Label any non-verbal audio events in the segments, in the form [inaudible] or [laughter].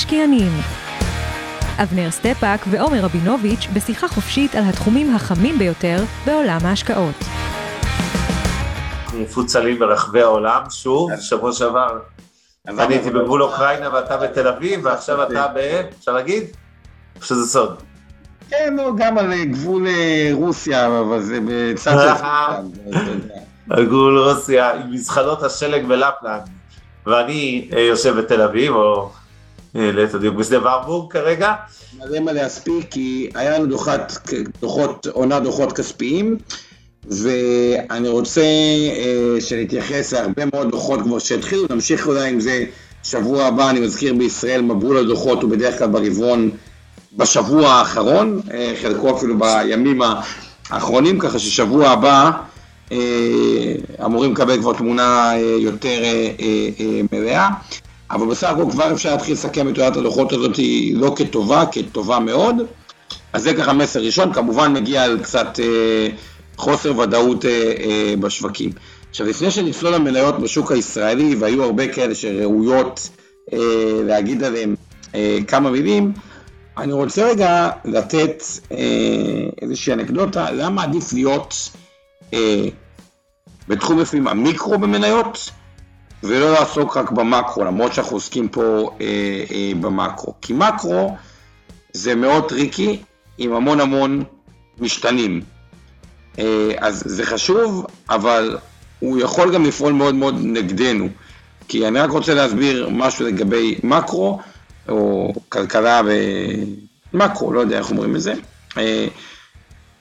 המשקיענים אבנר סטפאק ועומר רבינוביץ' בשיחה חופשית על התחומים החמים ביותר בעולם ההשקעות. מפוצלים ברחבי העולם, שוב, שבוע שעבר אני הייתי בגבול אוקראינה ואתה בתל אביב, ועכשיו אתה ב... אפשר להגיד? או שזה סוד? כן, גם על גבול אה, רוסיה, אבל זה בצד של... [laughs] על גבול רוסיה, עם מזחלות השלג בלפלנד, ואני אה, יושב בתל אביב, או אה, ליתר דיוק בשדה ורבורג כרגע. מלא מה להספיק, כי היה לנו דוחות, דוחות, עונה דוחות כספיים, ואני רוצה אה, שנתייחס להרבה מאוד דוחות כבר שהתחילו, נמשיך אולי עם זה שבוע הבא, אני מזכיר בישראל, מבול הדוחות הוא בדרך כלל ברבעון, בשבוע האחרון, אה, חלקו אפילו בימים האחרונים, ככה ששבוע הבא אה, אמורים לקבל כבר תמונה אה, יותר אה, מלאה. אבל בסך הכל כבר אפשר להתחיל לסכם את תעודת הדוחות הזאת לא כטובה, כטובה מאוד. אז זה ככה מסר ראשון, כמובן מגיע על קצת אה, חוסר ודאות אה, אה, בשווקים. עכשיו לפני שנצלול למניות בשוק הישראלי, והיו הרבה כאלה שראויות אה, להגיד עליהן אה, כמה מילים, אני רוצה רגע לתת אה, איזושהי אנקדוטה, למה עדיף להיות אה, בתחום לפעמים המיקרו במניות, ולא לעסוק רק במקרו, למרות שאנחנו עוסקים פה אה, אה, במקרו. כי מקרו זה מאוד tricky, עם המון המון משתנים. אה, אז זה חשוב, אבל הוא יכול גם לפעול מאוד מאוד נגדנו. כי אני רק רוצה להסביר משהו לגבי מקרו, או כלכלה ומקרו, לא יודע איך אומרים את זה. אה,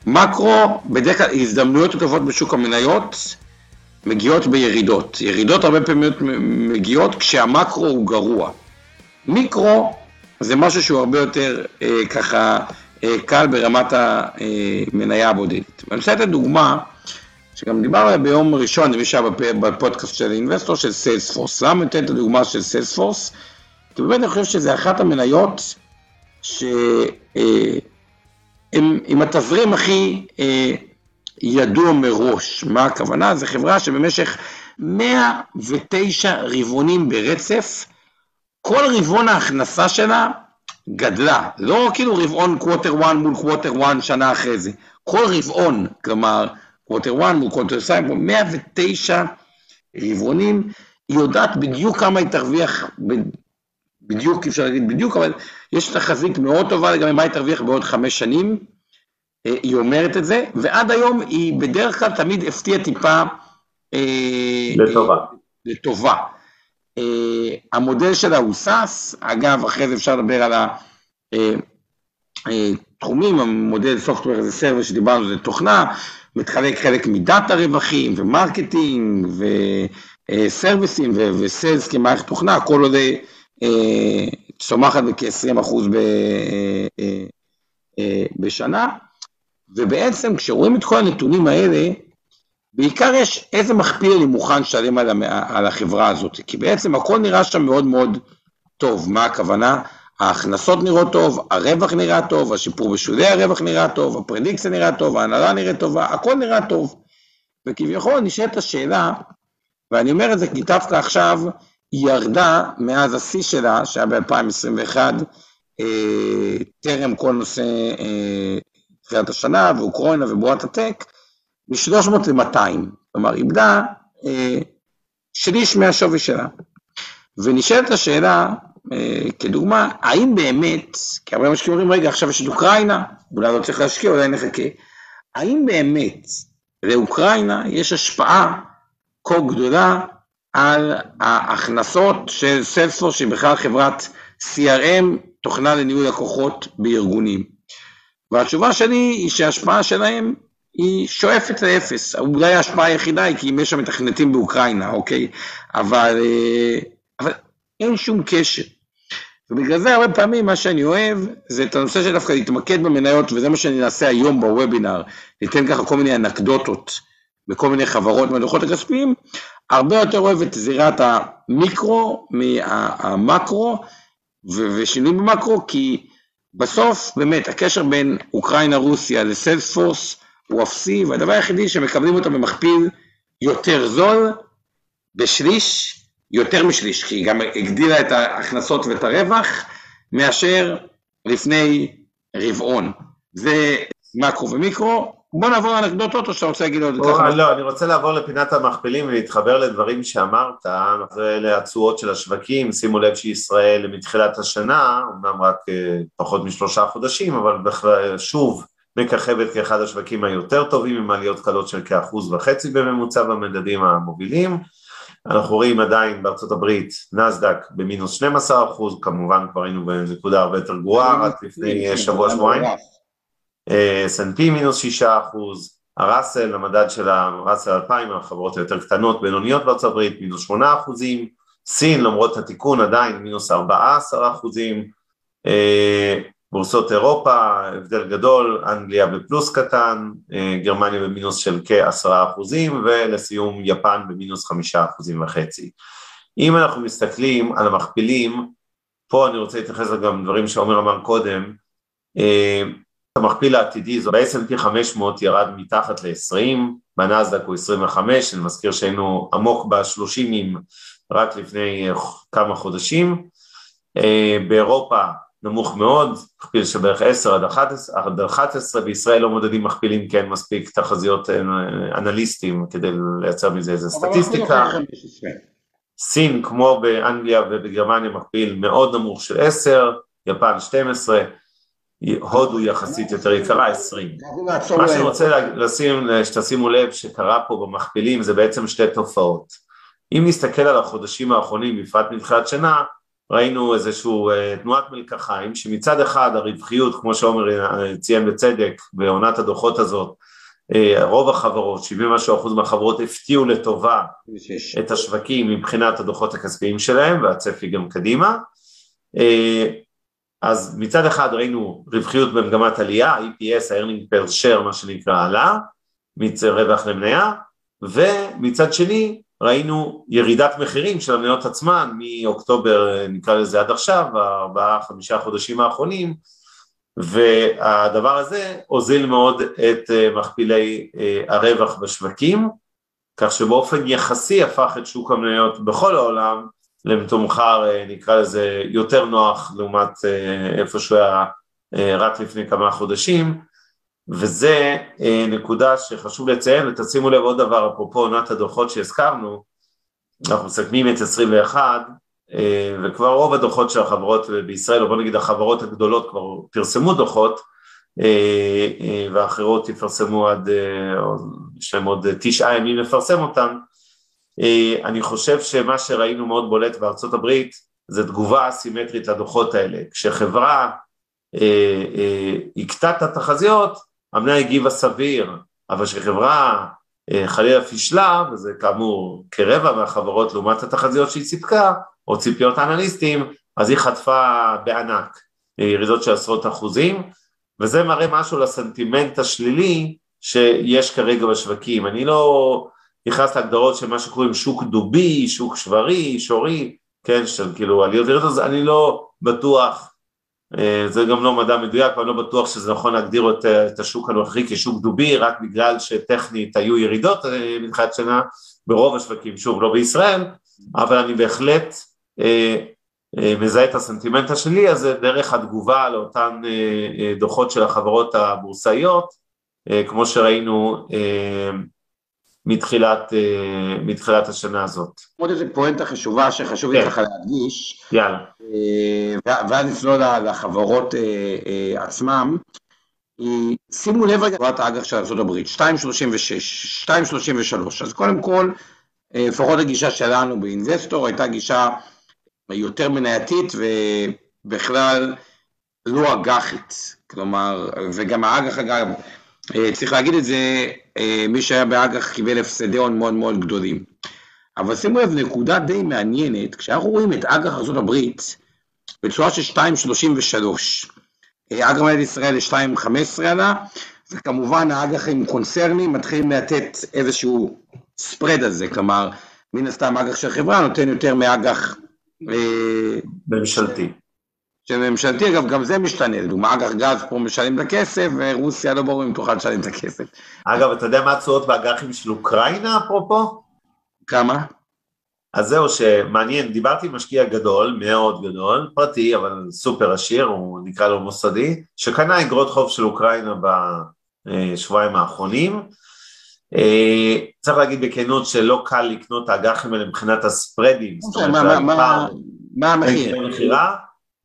מקרו, בדרך כלל הזדמנויות טובות בשוק המניות, מגיעות בירידות. ירידות הרבה פעמים מגיעות כשהמקרו הוא גרוע. מיקרו זה משהו שהוא הרבה יותר אה, ככה אה, קל ברמת המניה הבודדת. ואני רוצה לתת דוגמה, שגם דיברנו ביום ראשון, למי שהיה בפודקאסט של Investor של Salesforce. למה ניתן את הדוגמה של Salesforce? כי באמת אני חושב שזה אחת המניות שעם אה, התזרים הכי אה, ידוע מראש. מה הכוונה? זו חברה שבמשך 109 רבעונים ברצף, כל רבעון ההכנסה שלה גדלה, לא כאילו רבעון quarter 1 מול quarter 1 שנה אחרי זה, כל רבעון, כלומר quarter 1 מול quarter 2, 109 רבעונים, היא יודעת בדיוק כמה היא תרוויח, בדיוק, אי אפשר להגיד בדיוק, אבל יש תחזית מאוד טובה לגבי מה היא תרוויח בעוד חמש שנים, היא אומרת את זה, ועד היום היא בדרך כלל תמיד הפתיעה טיפה אה, לטובה. לטובה. אה, המודל שלה הוא סאס, אגב, אחרי זה אפשר לדבר על התחומים, המודל Software as a Service שדיברנו זה תוכנה, מתחלק חלק מ data רווחים ו marketing וסרוויסים ו sales כמערכת תוכנה, הכל עולה צומחת בכ-20% בשנה. ובעצם כשרואים את כל הנתונים האלה, בעיקר יש איזה מכפיל אני מוכן לשלם על, על החברה הזאת, כי בעצם הכל נראה שם מאוד מאוד טוב, מה הכוונה? ההכנסות נראות טוב, הרווח נראה טוב, השיפור בשולי הרווח נראה טוב, הפרדיקציה נראה טוב, ההנהלה נראית טובה, הכל נראה טוב. וכביכול נשאלת השאלה, ואני אומר את זה כי דווקא עכשיו היא ירדה מאז השיא שלה, שהיה ב-2021, אה, טרם כל נושא תחילת השנה, ואוקראינה ובועת הטק, מ-300 ל-200. כלומר, איבדה אה, שליש מהשווי שלה. ונשאלת השאלה, אה, כדוגמה, האם באמת, כי הרבה משקיעים אומרים, רגע, עכשיו יש את אוקראינה, אולי לא צריך להשקיע, אולי נחכה. האם באמת לאוקראינה יש השפעה כה גדולה על ההכנסות של סלספורס, שהיא בכלל חברת CRM, תוכנה לניהול לקוחות בארגונים. והתשובה שלי היא שההשפעה שלהם היא שואפת לאפס, אולי ההשפעה היחידה היא כי אם יש שם מתכנתים באוקראינה, אוקיי? אבל, אה, אבל אין שום קשר. ובגלל זה הרבה פעמים מה שאני אוהב זה את הנושא של דווקא להתמקד במניות וזה מה שאני אעשה היום בוובינר, ניתן ככה כל מיני אנקדוטות בכל מיני חברות מהדוחות הכספיים, הרבה יותר אוהב את זירת המיקרו מהמקרו ושינוי במקרו כי בסוף באמת הקשר בין אוקראינה-רוסיה לסיילספורס הוא אפסי והדבר היחידי שמקבלים אותו במכפיל יותר זול בשליש יותר משליש, כי היא גם הגדילה את ההכנסות ואת הרווח, מאשר לפני רבעון. זה מקרו ומיקרו. בוא נעבור לאנקדוטות, או שאתה רוצה להגיד עוד ככה? לא, אני רוצה לעבור לפינת המכפילים ולהתחבר לדברים שאמרת, ואלה התשואות של השווקים, שימו לב שישראל מתחילת השנה, אמנם רק אה, פחות משלושה חודשים, אבל שוב, מככבת כאחד השווקים היותר טובים, עם עליות קלות של כאחוז וחצי בממוצע במדדים המובילים. אנחנו רואים עדיין בארצות הברית נסדק במינוס 12 אחוז, כמובן כבר היינו בנקודה הרבה יותר גרועה רק לפני שבוע שבועיים, S&P מינוס 6 אחוז, הראסל, המדד של הראסל 2000, החברות היותר קטנות, בינוניות בארצות הברית, מינוס 8 אחוזים, סין למרות התיקון עדיין מינוס 14 אחוזים, אה, בורסות אירופה, הבדל גדול, אנגליה בפלוס קטן, אה, גרמניה במינוס של כעשרה אחוזים, ולסיום יפן במינוס חמישה אחוזים וחצי. אם אנחנו מסתכלים על המכפילים, פה אני רוצה להתייחס גם לדברים שעומר אמר קודם, אה, המכפיל העתידי, זו ב-S&P 500 ירד מתחת ל-20, בנאסדק הוא 25, אני מזכיר שהיינו עמוק ב-30 רק לפני כמה חודשים, אה, באירופה נמוך מאוד, מכפיל של בערך 10 עד 11, עד 11, בישראל לא מודדים מכפילים כי אין מספיק תחזיות אה, אנליסטים כדי לייצר מזה איזה סטטיסטיקה. סין כמו באנגליה ובגרמניה מכפיל מאוד נמוך של 10, יפן 12, הודו יחסית יותר יקרה 20. מה שאני רוצה לשים, שתשימו לב שקרה פה במכפילים זה בעצם שתי תופעות. אם נסתכל על החודשים האחרונים, בפרט מתחילת שנה, ראינו איזשהו אה, תנועת מלקחיים שמצד אחד הרווחיות כמו שעומר אה, ציין בצדק בעונת הדוחות הזאת אה, רוב החברות, 70 משהו אחוז מהחברות הפתיעו לטובה את השווקים מבחינת הדוחות הכספיים שלהם והצפי גם קדימה אז מצד אחד ראינו רווחיות במגמת עלייה, EPS, ה-earning per share מה שנקרא עלה, רווח למניה ומצד שני ראינו ירידת מחירים של המניות עצמן מאוקטובר נקרא לזה עד עכשיו, בארבעה חמישה חודשים האחרונים והדבר הזה הוזיל מאוד את אה, מכפילי אה, הרווח בשווקים כך שבאופן יחסי הפך את שוק המניות בכל העולם למתומחר אה, נקרא לזה יותר נוח לעומת איפה שהוא היה רק לפני כמה חודשים וזה אה, נקודה שחשוב לציין, ותשימו לב עוד דבר, אפרופו עונת הדוחות שהזכרנו, אנחנו מסכמים את 21, אה, וכבר רוב הדוחות של החברות בישראל, או בוא נגיד החברות הגדולות כבר פרסמו דוחות, אה, ואחרות יפרסמו עד, יש להם עוד תשעה ימים לפרסם אותם. אני חושב שמה שראינו מאוד בולט בארצות הברית זה תגובה אסימטרית לדוחות האלה. כשחברה הכתה את התחזיות, המניה הגיבה סביר, אבל כשחברה אה, חלילה פישלה, וזה כאמור כרבע מהחברות לעומת התחזיות שהיא סיפקה, או ציפיות האנליסטים, אז היא חטפה בענק אה, ירידות של עשרות אחוזים, וזה מראה משהו לסנטימנט השלילי שיש כרגע בשווקים. אני לא נכנס להגדרות של מה שקוראים שוק דובי, שוק שברי, שורי, כן, של כאילו עליות וירידות, אז אני לא בטוח אה, זה גם לא מדע מדויק ואני לא בטוח שזה נכון להגדיר את, את השוק הנוכחי כשוק דובי רק בגלל שטכנית היו ירידות אה, מתחילת שנה ברוב השווקים, שוב לא בישראל, אבל אני בהחלט אה, אה, מזהה את הסנטימנט השני הזה דרך התגובה לאותן אה, אה, דוחות של החברות הבורסאיות, אה, כמו שראינו אה, מתחילת, אה, מתחילת השנה הזאת. עוד איזה פואנטה חשובה שחשוב לי כן. ככה להדגיש. יאללה. אה, ואז נצלול לחברות אה, עצמם. שימו לב רגע, תורת האג"ח של ארה"ב, 2.36, 2.33, אז קודם כל, לפחות הגישה שלנו באינבסטור הייתה גישה יותר מנייתית ובכלל לא אג"חית, כלומר, וגם האג"ח אגב, צריך להגיד את זה, אה, מי שהיה באג"ח קיבל הפסדי הון מאוד מאוד גדולים. אבל שימו לב, נקודה די מעניינת, כשאנחנו רואים את אג"ח ארה"ב בצורה של 2.33, אג"ח מדינת ישראל ל-2.15 עלה, וכמובן האג"חים קונצרנים מתחילים לתת איזשהו ספרד על זה, כלומר, מן הסתם אג"ח של חברה נותן יותר מאג"ח... אה, ממשלתי. של ממשלתי, אגב, גם זה משתנה, לדוגמה, אג"ח גז פה משלם את הכסף, ורוסיה לא ברור אם תוכל לשלם את הכסף. אגב, אתה יודע מה התשואות באג"חים של אוקראינה, אפרופו? כמה? אז זהו, שמעניין, דיברתי עם משקיע גדול, מאוד גדול, פרטי, אבל סופר עשיר, הוא נקרא לו מוסדי, שקנה אגרות חוב של אוקראינה בשבועיים האחרונים. אה, צריך להגיד בכנות שלא קל לקנות את האג"חים האלה מבחינת הספרדים, זאת אומרת, מה, מה, מה המחיר?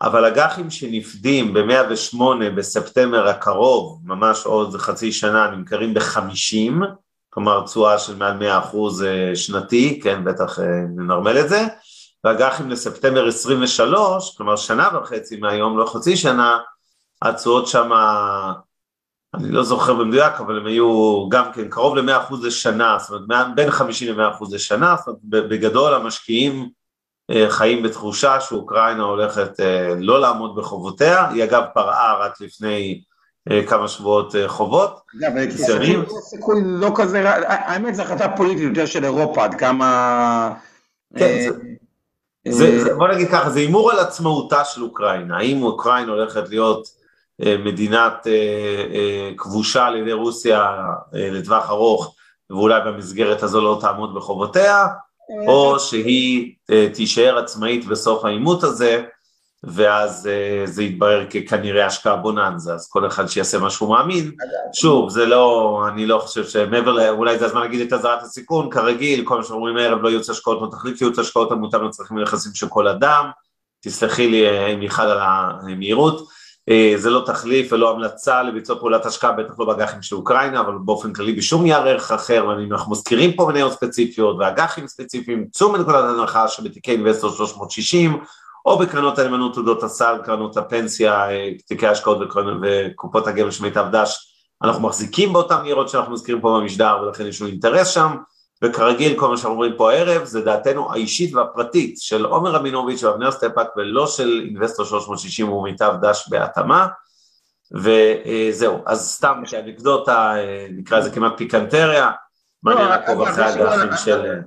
אבל אג"חים שנפדים ב-108 בספטמבר הקרוב, ממש עוד חצי שנה, נמכרים ב-50, כלומר תשואה של מעל 100% אה, שנתי, כן, בטח אה, ננרמל את זה, ואג"חים לספטמבר 23, כלומר שנה וחצי מהיום, לא חצי שנה, התשואות שם, אני לא זוכר במדויק, אבל הם היו גם כן קרוב ל-100% לשנה, זאת אומרת בין 50 ל-100% לשנה, זאת אומרת בגדול המשקיעים חיים בתחושה שאוקראינה הולכת לא לעמוד בחובותיה, היא אגב פרעה רק לפני אה, כמה שבועות אה, חובות. אגב, סיכוי לא כזה, האמת זו החלטה פוליטית יותר של אירופה, עד כמה... כן, אה, בוא נגיד ככה, זה הימור על עצמאותה של אוקראינה, האם אוקראינה הולכת להיות מדינת כבושה על ידי רוסיה לטווח ארוך, ואולי במסגרת הזו לא תעמוד בחובותיה, או שהיא תישאר עצמאית בסוף העימות הזה, ואז uh, זה יתברר ככנראה השקעה בוננזה, אז כל אחד שיעשה מה שהוא מאמין. שוב, זה לא, אני לא חושב שמעבר ל... אולי זה הזמן להגיד את אזהרת הסיכון, כרגיל, כל מה שאומרים הערב לא ייעוץ השקעות, לא תחליף ייעוץ השקעות, המותר לצרכים ונכסים של כל אדם. תסלחי לי, אה, מיכל, על המהירות. אה, זה לא תחליף ולא המלצה לביצוע פעולת השקעה, בטח לא באג"חים של אוקראינה, אבל באופן כללי בשום נייר ערך אחר, ואנחנו מזכירים פה מניות ספציפיות ואג"חים ספציפיים, צאו מנקודת הנחה שבתיקי אינבסטור 360, או בקרנות הנאמנות תעודות הסל, קרנות הפנסיה, אה, תיקי ההשקעות וקופות הגמל של מיטב דש, אנחנו מחזיקים באותם ניירות שאנחנו מזכירים פה במשדר ולכן יש לנו אינטרס שם, וכרגיל כל מה שאנחנו אומרים פה הערב זה דעתנו האישית והפרטית של עומר רבינוביץ' ואבנר סטפאק ולא של Investor 360 ומיטב דש בהתאמה, וזהו, אז סתם כאנקדוטה, נקרא לזה כמעט פיקנטריה, מעניין לא, לעקוב אחרי הגרפים של...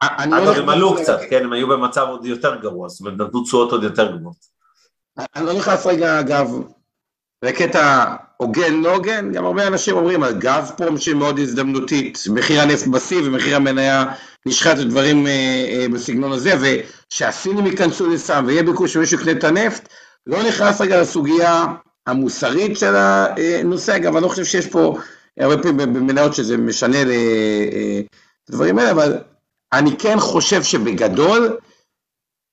אגב, הם עלו קצת, כן, הם היו במצב עוד יותר גרוע, זאת אומרת, נתנו תשואות עוד יותר גרועות. אני לא נכנס רגע, אגב, לקטע הוגן, לא הוגן, גם הרבה אנשים אומרים, גז פה שהיא מאוד הזדמנותית, מחיר הנפט בשיא ומחיר המניה נשחט ודברים אה, אה, בסגנון הזה, ושהסינים ייכנסו לסם ויהיה ביקוש שמישהו יקנה את הנפט, לא נכנס רגע לסוגיה המוסרית של הנושא, אגב, אני לא חושב שיש פה הרבה פעמים במניות שזה משנה לדברים אה, האלה, אבל אני כן חושב שבגדול,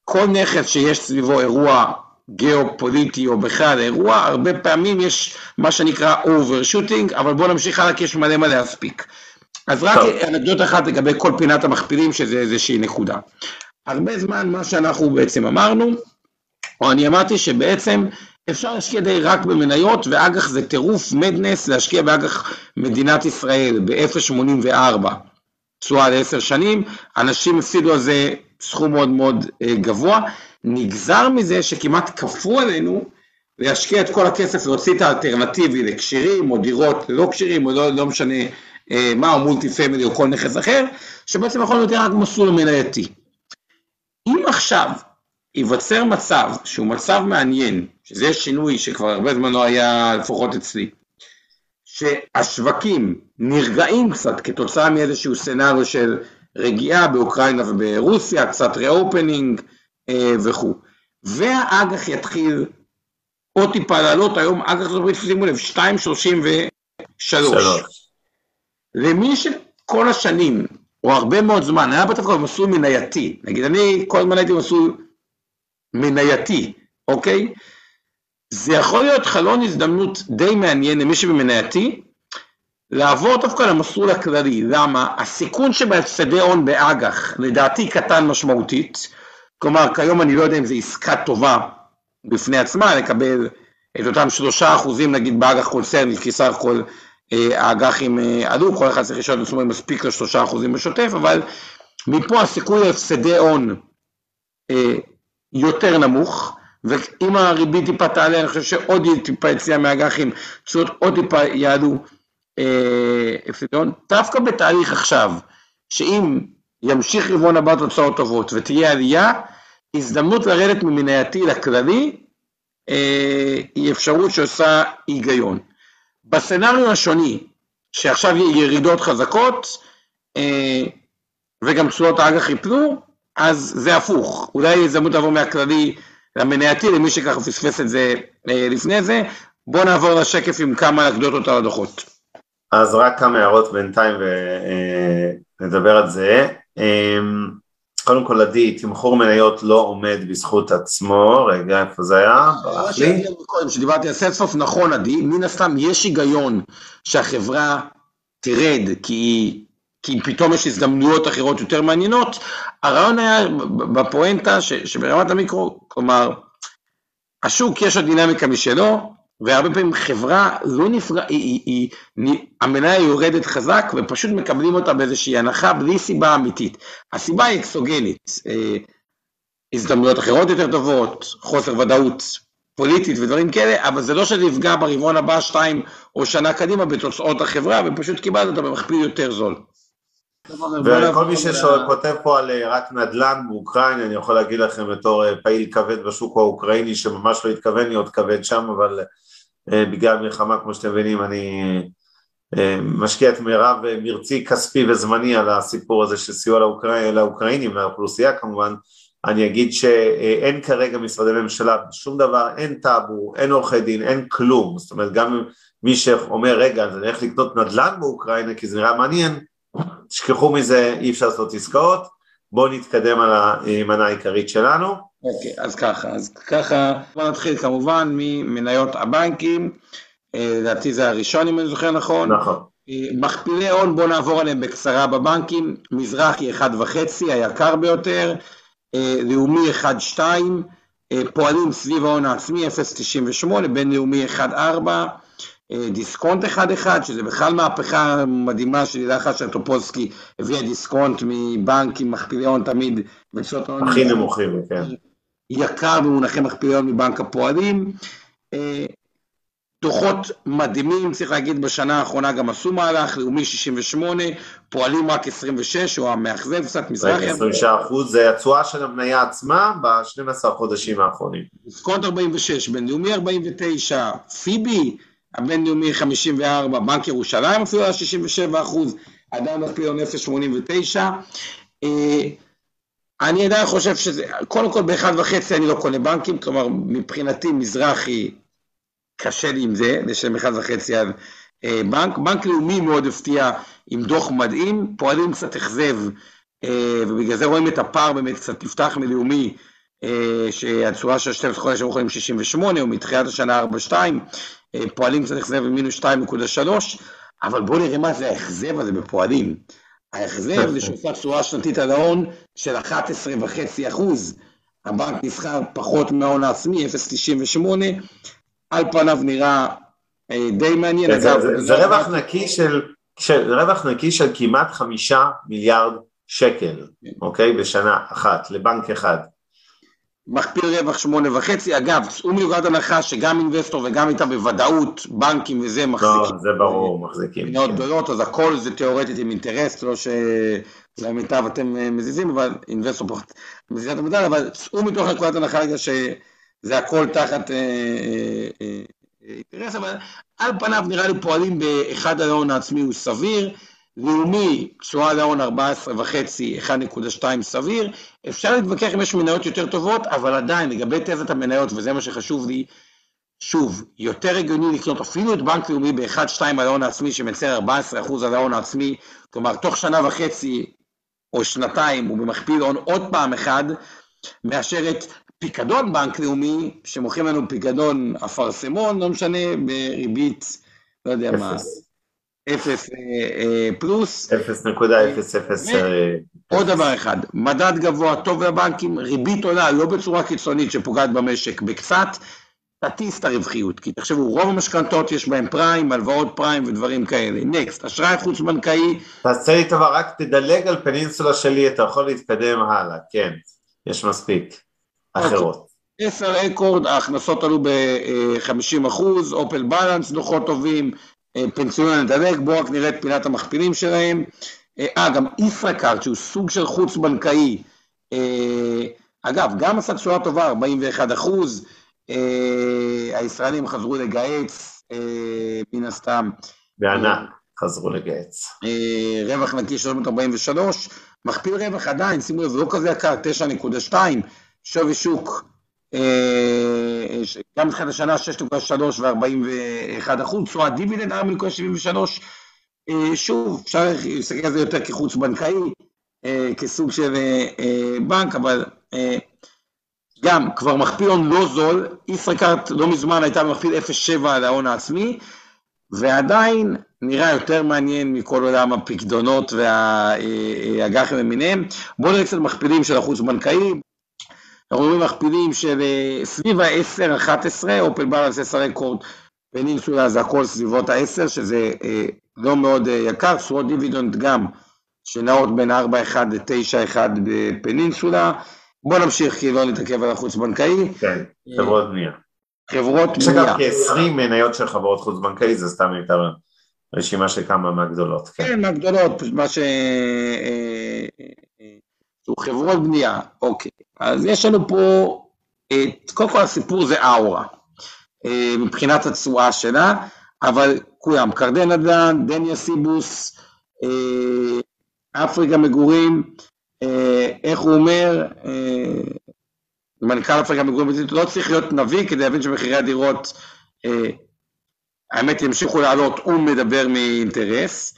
כל נכס שיש סביבו אירוע גיאופוליטי או בכלל אירוע, הרבה פעמים יש מה שנקרא overshooting, אבל בואו נמשיך הלאה כי יש מלא מה להספיק. אז רק אנקדוטה אחת לגבי כל פינת המכפילים, שזה איזושהי נקודה. הרבה זמן מה שאנחנו בעצם אמרנו, או אני אמרתי שבעצם אפשר להשקיע די רק במניות, ואג"ח זה טירוף מדנס להשקיע באג"ח מדינת ישראל ב-0.84. תשואה לעשר שנים, אנשים הפסידו על זה סכום מאוד מאוד אה, גבוה, נגזר מזה שכמעט כפו עלינו להשקיע את כל הכסף, להוציא את האלטרנטיבי לקשירים או דירות לא כשירים או לא, לא משנה אה, מה, או מולטי פמילי או כל נכס אחר, שבעצם יכול להיות רק מסלול מנייתי. אם עכשיו ייווצר מצב שהוא מצב מעניין, שזה שינוי שכבר הרבה זמן לא היה לפחות אצלי, שהשווקים נרגעים קצת כתוצאה מאיזשהו סצנריו של רגיעה באוקראינה וברוסיה, קצת ריאופנינג וכו'. והאג"ח יתחיל עוד טיפה לעלות, היום אג"ח זאת אומרת, שימו לב, 2.33. למי שכל השנים, או הרבה מאוד זמן, היה בטח מסלול מנייתי, נגיד אני כל הזמן הייתי מסלול מנייתי, אוקיי? זה יכול להיות חלון הזדמנות די מעניין למי שבמנייתי, לעבור דווקא למסלול הכללי. למה? הסיכון שבהפסדי הון באג"ח, לדעתי קטן משמעותית. כלומר, כיום אני לא יודע אם זו עסקה טובה בפני עצמה, לקבל את אותם שלושה אחוזים נגיד באג"ח קונצרני, כי סך הכל אה, האג"חים אה, עלו, כל אחד צריך לשאול את עצמו אם מספיק לו שלושה אחוזים בשוטף, אבל מפה הסיכוי להפסדי הון אה, יותר נמוך, ואם הריבית טיפה תעלה, אני חושב שעוד טיפה יציאה מהאג"חים, תשואות עוד טיפה יעלו הפסדי הון, דווקא בתהליך עכשיו, שאם ימשיך רבעון הבא תוצאות טובות ותהיה עלייה, הזדמנות לרדת ממנייתי לכללי, היא אפשרות שעושה היגיון. בסצנריו השני, שעכשיו יהיה ירידות חזקות, אה, וגם תשואות האג"ח ייפלו, אז זה הפוך. אולי הזדמנות לעבור מהכללי למנייתי, למי שככה פספס את זה אה, לפני זה. בואו נעבור לשקף עם כמה אנקדוטות על הדוחות. אז רק כמה הערות בינתיים ונדבר אה, על זה. קודם כל עדי, תמחור מניות לא עומד בזכות עצמו, רגע איפה זה היה? ברח לי. כשדיברתי על סטסוף, נכון עדי, מן הסתם יש היגיון שהחברה תרד כי, כי פתאום יש הזדמנויות אחרות יותר מעניינות, הרעיון היה בפואנטה שברמת המיקרו, כלומר, השוק יש לו דינמיקה משלו, והרבה פעמים חברה לא נפגע, היא, היא, היא, המניה יורדת חזק ופשוט מקבלים אותה באיזושהי הנחה בלי סיבה אמיתית. הסיבה היא אקסוגנית, אה, הזדמנויות אחרות יותר טובות, חוסר ודאות פוליטית ודברים כאלה, אבל זה לא שזה יפגע ברבעון הבא, שתיים או שנה קדימה בתוצאות החברה, ופשוט קיבלת אותה במכפיל יותר זול. וכל מי שכותב פה על אה, רק נדל"ן באוקראינה, אני יכול להגיד לכם בתור אה, פעיל כבד בשוק האוקראיני, שממש לא התכוון להיות כבד שם, אבל בגלל מלחמה, כמו שאתם מבינים, אני אה, משקיע את מירב אה, מרצי כספי וזמני על הסיפור הזה של סיוע לאוקראינים, לאוקראינים, לאוכלוסייה כמובן, אני אגיד שאין כרגע משרדי ממשלה שום דבר, אין טאבו, אין עורכי דין, אין כלום, זאת אומרת גם מי שאומר רגע אז אני הולך לקנות נדל"ן באוקראינה כי זה נראה מעניין, תשכחו מזה, אי אפשר לעשות עסקאות, בואו נתקדם על המנה העיקרית שלנו. אוקיי, אז ככה, אז ככה, בוא נתחיל כמובן ממניות הבנקים, אה, לדעתי זה הראשון אם אני זוכר נכון. נכון. אה, מכפילי הון, בואו נעבור עליהם בקצרה בבנקים, מזרחי 1.5, היקר ביותר, אה, לאומי 1.2, פועלים סביב ההון העצמי 0.98, בינלאומי 1.4, דיסקונט 1.1, שזה בכלל מהפכה מדהימה של לילך אשר טופילסקי, הביאה דיסקונט מבנק עם מכפילי הון תמיד. הכי נמוכים, כן. יקר במונחי מכפיל הון מבנק הפועלים. אה, דוחות מדהימים, צריך להגיד בשנה האחרונה גם עשו מהלך, לאומי 68, פועלים רק 26, הוא המאכזב קצת מזרחי. 26 אחוז, זה התשואה של המניה עצמה ב-12 חודשים האחרונים. דיסקונט 46, בינלאומי 49, פיבי, הבינלאומי 54, בנק ירושלים אפילו היה 67 אחוז, עדיין מכפיליון 0.89. אני עדיין חושב שזה, קודם כל באחד וחצי אני לא קונה בנקים, כלומר מבחינתי מזרחי קשה לי עם זה, לשם אחד וחצי על אה, בנק. בנק לאומי מאוד הפתיע עם דוח מדהים, פועלים קצת אכזב, אה, ובגלל זה רואים את הפער באמת קצת נפתח מלאומי, אה, שהתשואה של 12 חודש הם יכולים 68, או מתחילת השנה 4.2, אה, פועלים קצת אכזב עם מינוס 2.3, אבל בואו נראה מה זה האכזב הזה בפועלים. ההחזר [laughs] זה שהוא תשואה שנתית על ההון של 11.5 אחוז. הבנק נסחר פחות מההון העצמי, 0.98, על פניו נראה אה, די מעניין. זה, אגב, זה, זה רווח נקי של, של, רווח נקי של כמעט חמישה מיליארד שקל, כן. אוקיי? בשנה אחת, לבנק אחד. מכפיל רווח שמונה וחצי, אגב, צאו מיוחד הנחה שגם אינבסטור וגם איתה בוודאות, בנקים וזה מחזיקים. לא, זה ברור, מחזיקים. מניות גדולות, אז הכל זה תיאורטית עם אינטרס, לא שלמיטב אתם אה, מזיזים, אבל אינבסטור פחות מזיזים את המדל, אבל צאו מתוך נקודת הנחה רגע שזה הכל תחת אה, אה, אינטרס, אבל על פניו נראה לי פועלים באחד ההון העצמי הוא סביר. לאומי, תשואה להון 14.5, 1.2 סביר, אפשר להתווכח אם יש מניות יותר טובות, אבל עדיין, לגבי תזת המניות, וזה מה שחשוב לי, שוב, יותר הגיוני לקנות אפילו את בנק לאומי ב-1-2 על ההון העצמי, שמייצר 14% על ההון העצמי, כלומר, תוך שנה וחצי או שנתיים הוא במכפיל הון עוד פעם אחד, מאשר את פיקדון בנק לאומי, שמוכרים לנו פיקדון אפרסמון, לא משנה, בריבית, לא יודע מה, אפס אה, פלוס. 0.00. עוד דבר אחד, מדד גבוה טוב לבנקים, ריבית עולה לא בצורה קיצונית שפוגעת במשק, בקצת, תטיס את הרווחיות, כי תחשבו, רוב המשכנתות יש בהם פריים, הלוואות פריים ודברים כאלה. נקסט, אשראי חוץ בנקאי. תעשה לי טובה, רק תדלג על פנינסולה שלי, אתה יכול להתקדם הלאה, כן, יש מספיק אחרות. 10 אקורד, ההכנסות עלו ב-50 אחוז, אופל בלנס, דוחות טובים, אה, פנסיונל נדלג, בואו רק נראה את פינת המכפילים שלהם. אה, גם ישראכרט, שהוא סוג של חוץ בנקאי, אה, אגב, גם עשה תשואה טובה, 41 אחוז, אה, הישראלים חזרו אה, מן הסתם. בענק חזרו. אה, רווח נקי 343, מכפיל רווח עדיין, שימו לב, לא כזה יקר, 9.2, שווי שוק, גם מתחילת השנה 6.3 ו-41 אחוז, תשואה דיבידנד 4.73, שוב, אפשר להסתכל על זה יותר כחוץ בנקאי, כסוג של בנק, אבל גם כבר מכפיל הון לא זול, ישראכרט לא מזמן הייתה במכפיל 0.7 על ההון העצמי, ועדיין נראה יותר מעניין מכל עולם הפקדונות והאג"חים למיניהם. בואו נראה קצת מכפילים של החוץ בנקאי. אנחנו רואים מכפילים של אה, סביב ה-10-11, אופל בלנס 10 רקורד, פנינסולה זה הכל סביבות ה-10, שזה אה, לא מאוד אה, יקר, תשואות דיבידונד גם, שנעות בין 4.1 ל-9.1 בפנינסולה. בוא נמשיך כי לא נתעכב על החוץ בנקאי. כן, חברות בנייה. חברות בנייה. יש אגב כ-20 מניות של חברות חוץ בנקאי, זה סתם הייתה רשימה של כמה מהגדולות. כן, כן מהגדולות, מה ש... אה, אה, חברות בנייה, אוקיי. אז יש לנו פה, קודם כל הסיפור זה אאורה, אה, מבחינת התשואה שלה, אבל כולם, קרדן נדל"ן, דניה סיבוס, אפריקה מגורים, אה, איך הוא אומר, אה, מנכ"ל אפריקה מגורים, לא צריך להיות נביא כדי להבין שמחירי הדירות, אה, האמת ימשיכו לעלות, הוא מדבר מאינטרס,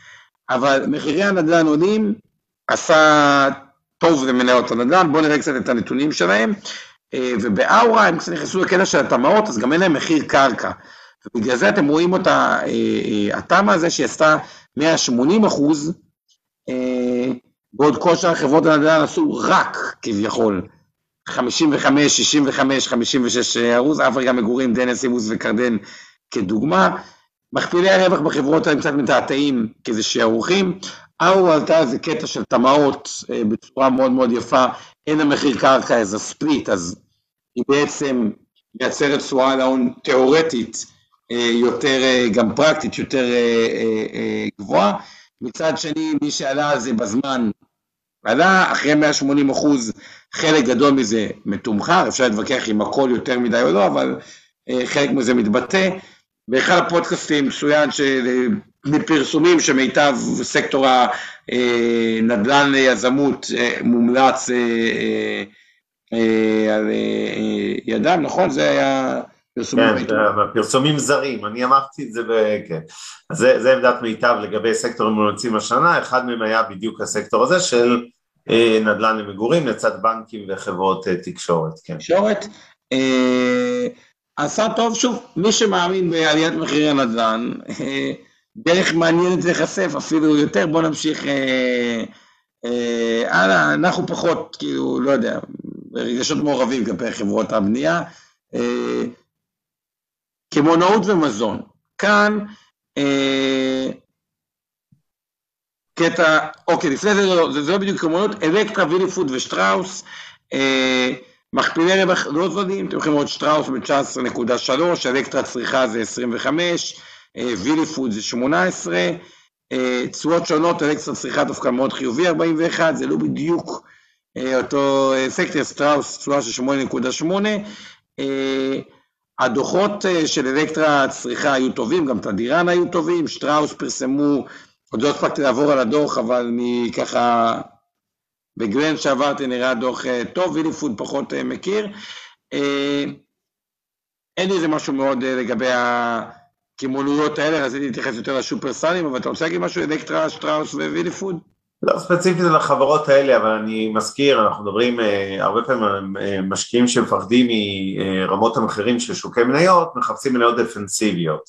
אבל מחירי הנדל"ן עולים, עשה טוב למניות הנדל"ן, בואו נראה קצת את הנתונים שלהם, ובאאורה הם קצת נכנסו לקטע של התמ"אות, אז גם אין להם מחיר קרקע, ובגלל זה אתם רואים אותה, התמ"א הזה שהיא עשתה 180 אחוז, בעוד כל שאר חברות הנדל"ן עשו רק כביכול 55, 65, 56 אחוז, אפריקה מגורים, דניה סיבוס וקרדן כדוגמה. מכפילי הרווח בחברות האלה קצת מתעתעים כאיזה שערוכים. ארו עלתה איזה קטע של טמעות אה, בצורה מאוד מאוד יפה, אין המחיר קרקע איזה ספליט, אז היא בעצם מייצרת תשואה להון תיאורטית אה, יותר, אה, גם פרקטית, יותר גבוהה. מצד שני, מי שעלה על זה בזמן, עלה אחרי 180 אחוז, חלק גדול מזה מתומחר, אפשר להתווכח אם הכל יותר מדי או לא, אבל חלק מזה מתבטא. באחד הפודקאסטים צוין שמפרסומים שמיטב סקטור הנדל"ן יזמות אה, מומלץ אה, על ידם, נכון? זה היה... פרסומים כן, פרסומים זרים, אני אמרתי את זה, כן. אז זה, זה עמדת מיטב לגבי סקטורים מומלצים השנה, אחד מהם היה בדיוק הסקטור הזה של אה, נדל"ן למגורים לצד בנקים וחברות אה, תקשורת, כן. תקשורת, אה, עשה טוב, שוב, מי שמאמין בעליית מחירי הנדל"ן, אה, דרך מעניינת להיחשף אפילו יותר, בוא נמשיך אה, אה, הלאה, אנחנו פחות, כאילו, לא יודע, רגשות מעורבים כלפי חברות הבנייה. אה, קמעונאות ומזון. כאן אה, קטע, אוקיי, לפני זה, לא, זה, זה לא בדיוק קמעונאות, אלקטרה, ויליפוד ושטראוס, אה, מכפילי רווח לא זולים, אתם יכולים לראות שטראוס ב-19.3, אלקטרה צריכה זה 25, אה, ויליפוד זה 18, אה, תשואות שונות, אלקטרה צריכה דווקא מאוד חיובי 41, זה לא בדיוק אה, אותו סקטר, שטראוס תשואה של 8.8, אה, הדוחות של אלקטרה צריכה היו טובים, גם תדיראן היו טובים, שטראוס פרסמו, עוד לא הספקתי לעבור על הדוח, אבל מככה, בגרנד שעברתי נראה דוח טוב, ויליפוד פחות מכיר. אין לי איזה משהו מאוד לגבי הקמעונויות האלה, רציתי להתייחס יותר לשופרסלים, אבל אתה רוצה להגיד משהו, אלקטרה, שטראוס וויליפוד? לא ספציפית על החברות האלה, אבל אני מזכיר, אנחנו מדברים אה, הרבה פעמים על אה, משקיעים שמפחדים מרמות המחירים של שוקי מניות, מחפשים מניות דפנסיביות.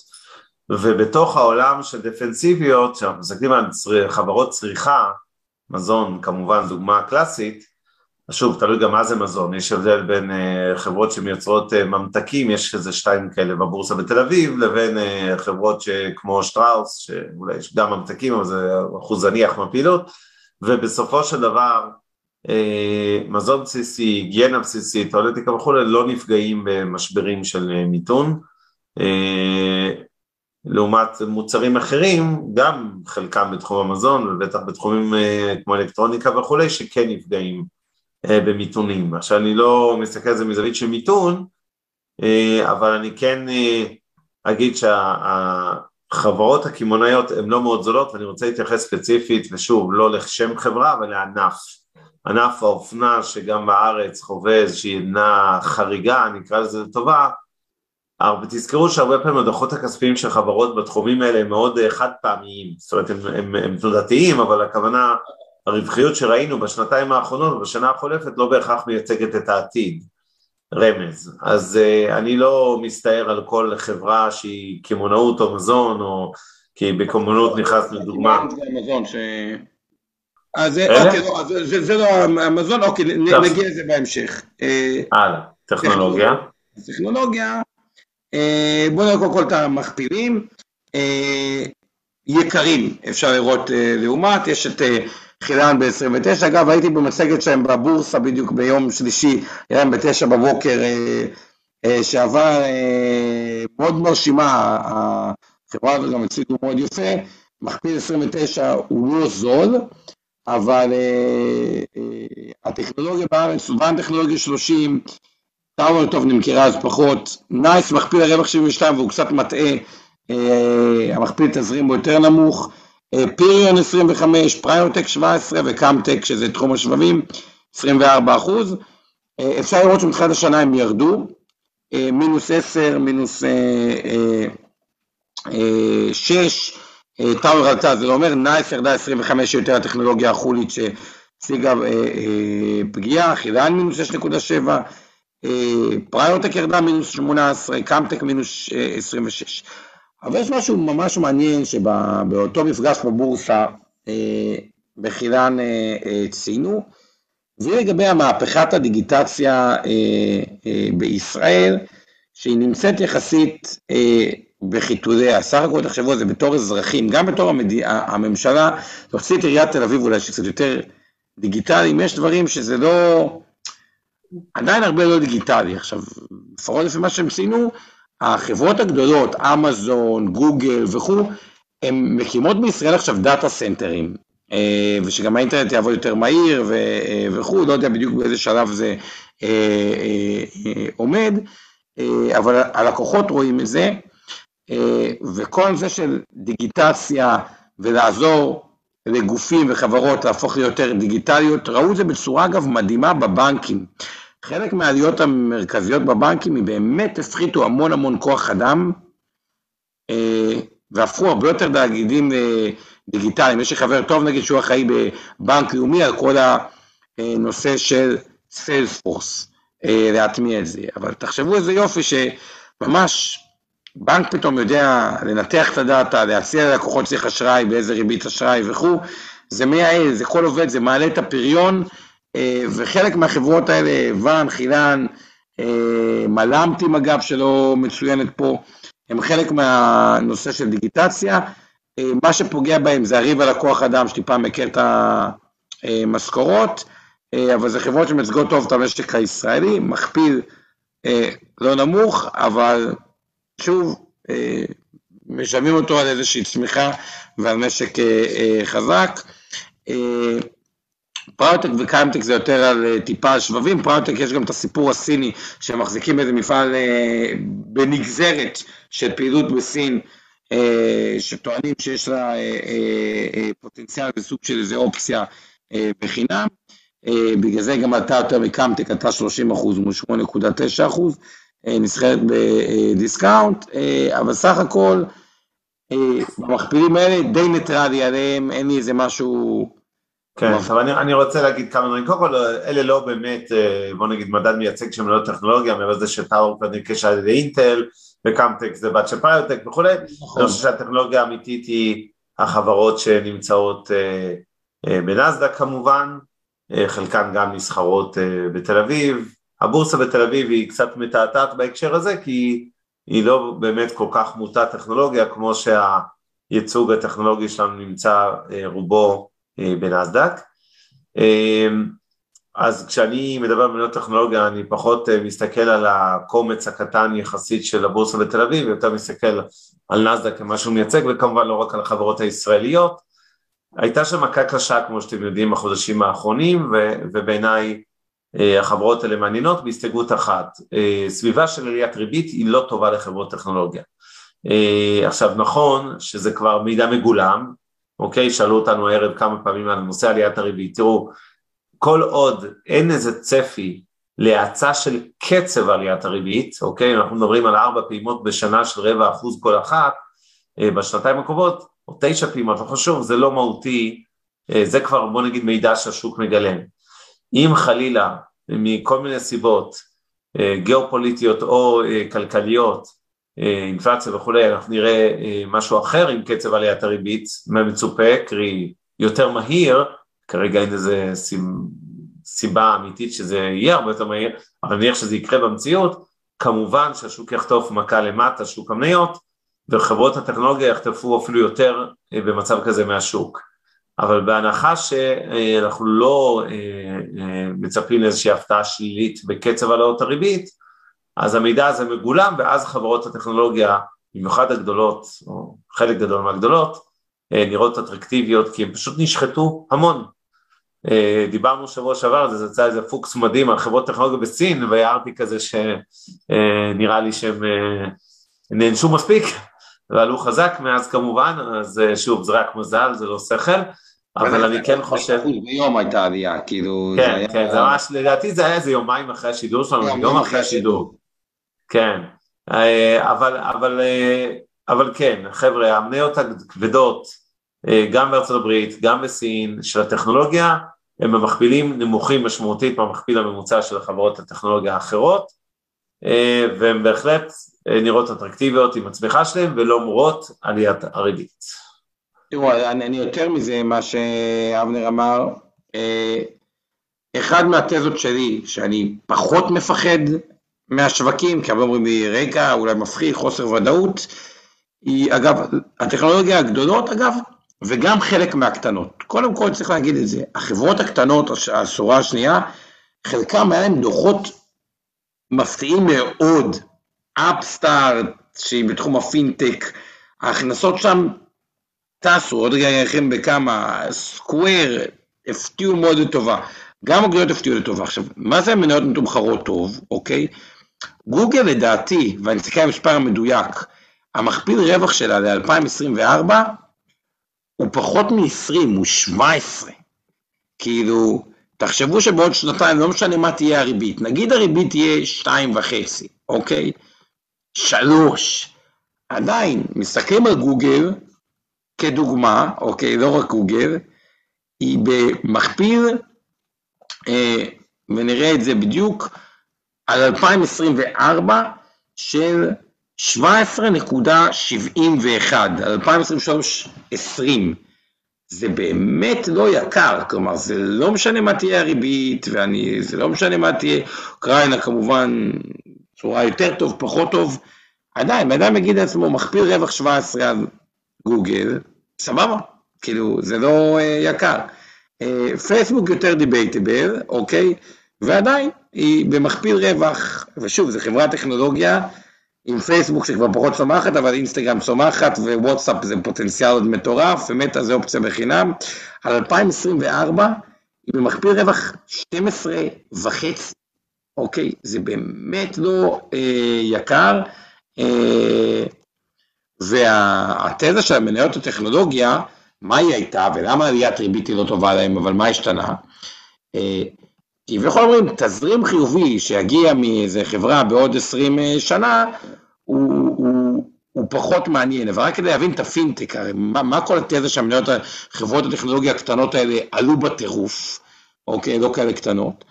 ובתוך העולם של דפנסיביות, כשאנחנו מסתכלים על צר... חברות צריכה, מזון כמובן דוגמה קלאסית, שוב, תלוי גם מה זה מזון, יש הבדל בין uh, חברות שמייצרות uh, ממתקים, יש איזה שתיים כאלה בבורסה בתל אביב, לבין uh, חברות כמו שטראוס, שאולי יש גם ממתקים, אבל זה אחוז זניח מהפעילות, ובסופו של דבר מזון בסיסי, היגיינה בסיסית, טואלטיקה וכולי, לא נפגעים במשברים של מיתון. לעומת מוצרים אחרים, גם חלקם בתחום המזון ובטח בתחומים כמו אלקטרוניקה וכולי, שכן נפגעים. אה, במיתונים. עכשיו אני לא מסתכל על זה מזווית של מיתון, אה, אבל אני כן אה, אגיד שהחברות הקמעונאיות הן לא מאוד זולות ואני רוצה להתייחס ספציפית, ושוב, לא לשם חברה, אבל לענף. ענף האופנה שגם בארץ חווה איזושהי עדנה חריגה, נקרא לזה לטובה, אבל תזכרו שהרבה פעמים הדוחות הכספיים של חברות בתחומים האלה הם מאוד חד פעמיים, זאת אומרת הם, הם, הם תנודתיים, אבל הכוונה הרווחיות שראינו בשנתיים האחרונות ובשנה החולפת לא בהכרח מייצגת את העתיד, רמז. אז uh, אני לא מסתער על כל חברה שהיא קמעונאות או מזון, או כי בקמעונאות נכנס לדוגמה. אז אוקיי, לא, זה, זה לא המזון, אוקיי, נגיע לזה בהמשך. אה, הלאה, טכנולוגיה. טכנולוגיה, אה, בואו נראה קודם כל את המכפילים. יקרים, אפשר לראות לעומת, יש את חילן ב-29, אגב הייתי במצגת שלהם בבורסה בדיוק ביום שלישי, היה להם בתשע בבוקר אה, אה, שעבר אה, מאוד מרשימה, החברה הזו גם הציגו מאוד יפה, מכפיל 29 הוא לא זול, אבל הטכנולוגיה בארץ, סובן טכנולוגיה 30, טאוור טוב נמכרה אז פחות, נייס מכפיל הרווח 72 והוא קצת מטעה, המכפיל תזרים הוא יותר נמוך, פיריון 25, פריוטק 17 וקאמטק שזה תחום השבבים 24 אחוז. אה, אפשר לראות שמתחילת השנה הם ירדו, אה, מינוס 10, מינוס 6, טאוור עלתה, זה לא אומר, נייס ירדה 25 יותר הטכנולוגיה החולית שהציגה פגיעה, חילן מינוס 6.7, פריורטק ירדה מינוס 18, קאמטק מינוס 26. אבל יש משהו ממש מעניין שבאותו מפגש בבורסה אה, בחילן אה, אה, ציינו, זה לגבי המהפכת הדיגיטציה בישראל, שהיא נמצאת יחסית בחיתוליה, סך הכל תחשבו על זה בתור אזרחים, גם בתור המד... הממשלה, את עיריית תל אביב אולי שקצת יותר דיגיטליים, יש דברים שזה לא, עדיין הרבה לא דיגיטלי, עכשיו, לפחות לפי מה שהם ציינו, החברות הגדולות, אמזון, גוגל וכו', הן מקימות בישראל עכשיו דאטה סנטרים, אה, ושגם האינטרנט יעבוד יותר מהיר אה, וכו', לא יודע בדיוק באיזה שלב זה אה, עומד, אבל הלקוחות רואים את זה, וכל זה של דיגיטציה ולעזור לגופים וחברות להפוך ליותר דיגיטליות, ראו את זה בצורה אגב מדהימה בבנקים. חלק מהעליות המרכזיות בבנקים היא באמת הפחיתו המון המון כוח אדם אה, והפכו הרבה יותר תאגידים אה, דיגיטליים. יש לי חבר טוב נגיד שהוא אחראי בבנק לאומי על כל הנושא של סיילספורס, אה, להטמיע את זה. אבל תחשבו איזה יופי שממש בנק פתאום יודע לנתח את הדאטה, להציע ללקוחות צריך אשראי, באיזה ריבית אשראי וכו', זה מייעל, זה כל עובד, זה מעלה את הפריון. אה, וחלק מהחברות האלה, ואן, חילן, אה, מל"מטים אגב, שלא מצוינת פה, הם חלק מהנושא של דיגיטציה. אה, מה שפוגע בהם זה הריב על הכוח אדם, שטיפה מכיר את המשכורות, אבל זה חברות שמייצגות טוב את המשק הישראלי, מכפיל לא נמוך, אבל שוב, משלמים אותו על איזושהי צמיחה ועל משק חזק. פריורטק וקאמטק זה יותר על אה, טיפה שבבים, פריורטק יש גם את הסיפור הסיני שהם מחזיקים איזה מפעל אה, בנגזרת של פעילות בסין אה, שטוענים שיש לה פוטנציאל בסוג של איזה אופציה בחינם, בגלל זה גם עלתה יותר מקאמטק, עלתה 30 אחוז מול 8.9 אחוז, נסחרת ב discount, אבל סך הכל במכפילים האלה די ניטרלי עליהם, אין לי איזה משהו כן, עכשיו אני, אני רוצה להגיד כמה דברים, קודם כל אלה לא באמת, אה, בוא נגיד מדד מייצג של מניות טכנולוגיה, מעבר לזה שטאוור כבר נרכשה על ידי אינטל, וקאמטק זה בת של פריורטק וכולי, נכון. אני חושב שהטכנולוגיה האמיתית היא החברות שנמצאות אה, אה, בנסדק כמובן, חלקן גם נסחרות בתל אביב, הבורסה בתל אביב היא קצת מתעתעת בהקשר הזה כי היא לא באמת כל כך מוטה טכנולוגיה כמו שהייצוג הטכנולוגי שלנו נמצא רובו אה, בנסדק. אה, אז כשאני מדבר על מניות טכנולוגיה אני פחות אה, מסתכל על הקומץ הקטן יחסית של הבורסה בתל אביב, יותר מסתכל על נסדק כמשהו מייצג וכמובן לא רק על החברות הישראליות. הייתה שם מכה קשה כמו שאתם יודעים בחודשים האחרונים ובעיניי החברות האלה מעניינות בהסתייגות אחת, סביבה של עליית ריבית היא לא טובה לחברות טכנולוגיה. עכשיו נכון שזה כבר מידע מגולם, אוקיי? שאלו אותנו הערב כמה פעמים על נושא עליית הריבית. תראו, כל עוד אין איזה צפי להאצה של קצב עליית הריבית, אוקיי? אנחנו מדברים על ארבע פעימות בשנה של רבע אחוז כל אחת, אה, בשנתיים הקרובות, או תשע פעימות, לא חשוב, זה לא מהותי, אה, זה כבר בוא נגיד מידע שהשוק מגלם. אם חלילה, מכל מיני סיבות, אה, גיאופוליטיות או כלכליות, אינפלציה וכולי, אנחנו נראה אה, משהו אחר עם קצב עליית הריבית מהמצופה, קרי יותר מהיר, כרגע אין איזה סיבה אמיתית שזה יהיה הרבה יותר מהיר, אבל נניח שזה יקרה במציאות, כמובן שהשוק יחטוף מכה למטה, שוק המניות, וחברות הטכנולוגיה יחטפו אפילו יותר אה, במצב כזה מהשוק. אבל בהנחה שאנחנו לא מצפים לאיזושהי הפתעה שלילית בקצב העלאות הריבית, אז המידע הזה מגולם ואז חברות הטכנולוגיה, במיוחד הגדולות, או חלק גדול מהגדולות, אה, נראות אטרקטיביות כי הן פשוט נשחטו המון. אה, דיברנו שבוע שעבר, זה יצא איזה פוקס מדהים על חברות טכנולוגיה בסין, והערתי כזה שנראה לי שהם אה, נענשו מספיק [laughs] ועלו חזק מאז כמובן, אז שוב, זה רק מזל, זה לא שכל. אבל אני כן חושב... ביום הייתה עלייה, כאילו... כן, כן, זה ממש, לדעתי זה היה איזה יומיים אחרי השידור שלנו, יום אחרי השידור. כן, אה, אבל, אבל, אה, אבל כן, חבר'ה, המניות הכבדות, אה, גם בארצות הברית, גם בסין, של הטכנולוגיה, הם במכפילים נמוכים משמעותית מהמכפיל הממוצע של החברות הטכנולוגיה האחרות, והן בהחלט נראות אטרקטיביות עם הצמיחה שלהן ולמרות עליית הריבית. תראו, אני, אני יותר מזה, מה שאבנר אמר, אחד מהתזות שלי, שאני פחות מפחד מהשווקים, כי הרבה אומרים לי, רגע, אולי מפחיד, חוסר ודאות, היא אגב, הטכנולוגיה הגדולות אגב, וגם חלק מהקטנות. קודם כל צריך להגיד את זה, החברות הקטנות, השורה השנייה, חלקם היה להם דוחות מפתיעים מאוד, אפסטארט, שהיא בתחום הפינטק, ההכנסות שם טסו, עוד רגע ירחם בכמה, סקוויר, הפתיעו מאוד לטובה. גם הגדולות הפתיעו לטובה. עכשיו, מה זה המניות מתומחרות טוב, אוקיי? גוגל לדעתי, ואני אסתכל על המספר המדויק, המכפיל רווח שלה ל-2024 הוא פחות מ-20, הוא 17. כאילו, תחשבו שבעוד שנתיים, לא משנה מה תהיה הריבית, נגיד הריבית תהיה 2.5, אוקיי? 3. עדיין, מסתכלים על גוגל כדוגמה, אוקיי, לא רק גוגל, היא במכפיל, אה, ונראה את זה בדיוק, על 2024 של 17.71, על 2023 20. זה באמת לא יקר, כלומר זה לא משנה מה תהיה הריבית, וזה לא משנה מה תהיה, אוקראינה כמובן צורה יותר טוב, פחות טוב, עדיין, בן אדם יגיד לעצמו, מכפיל רווח 17 על גוגל, סבבה, כאילו זה לא uh, יקר. פייסבוק uh, יותר דיבייטבל, אוקיי? ועדיין היא במכפיל רווח, ושוב, זו חברת טכנולוגיה עם פייסבוק שכבר פחות צומחת, אבל אינסטגרם צומחת ווואטסאפ זה פוטנציאל עוד מטורף, ומטא זה אופציה בחינם. על 2024 היא במכפיל רווח 12 וחצי, אוקיי? זה באמת לא אה, יקר. אה, והתזה של המניות הטכנולוגיה, מה היא הייתה ולמה עליית ריבית היא לא טובה להם, אבל מה השתנה? כביכול אומרים, תזרים חיובי שיגיע מאיזה חברה בעוד 20 אה, שנה, הוא, הוא הוא פחות מעניין, אבל רק כדי להבין את הפינטק, הרי מה, מה כל התזה שהמניות, חברות הטכנולוגיה הקטנות האלה עלו בטירוף, אוקיי, לא כאלה קטנות,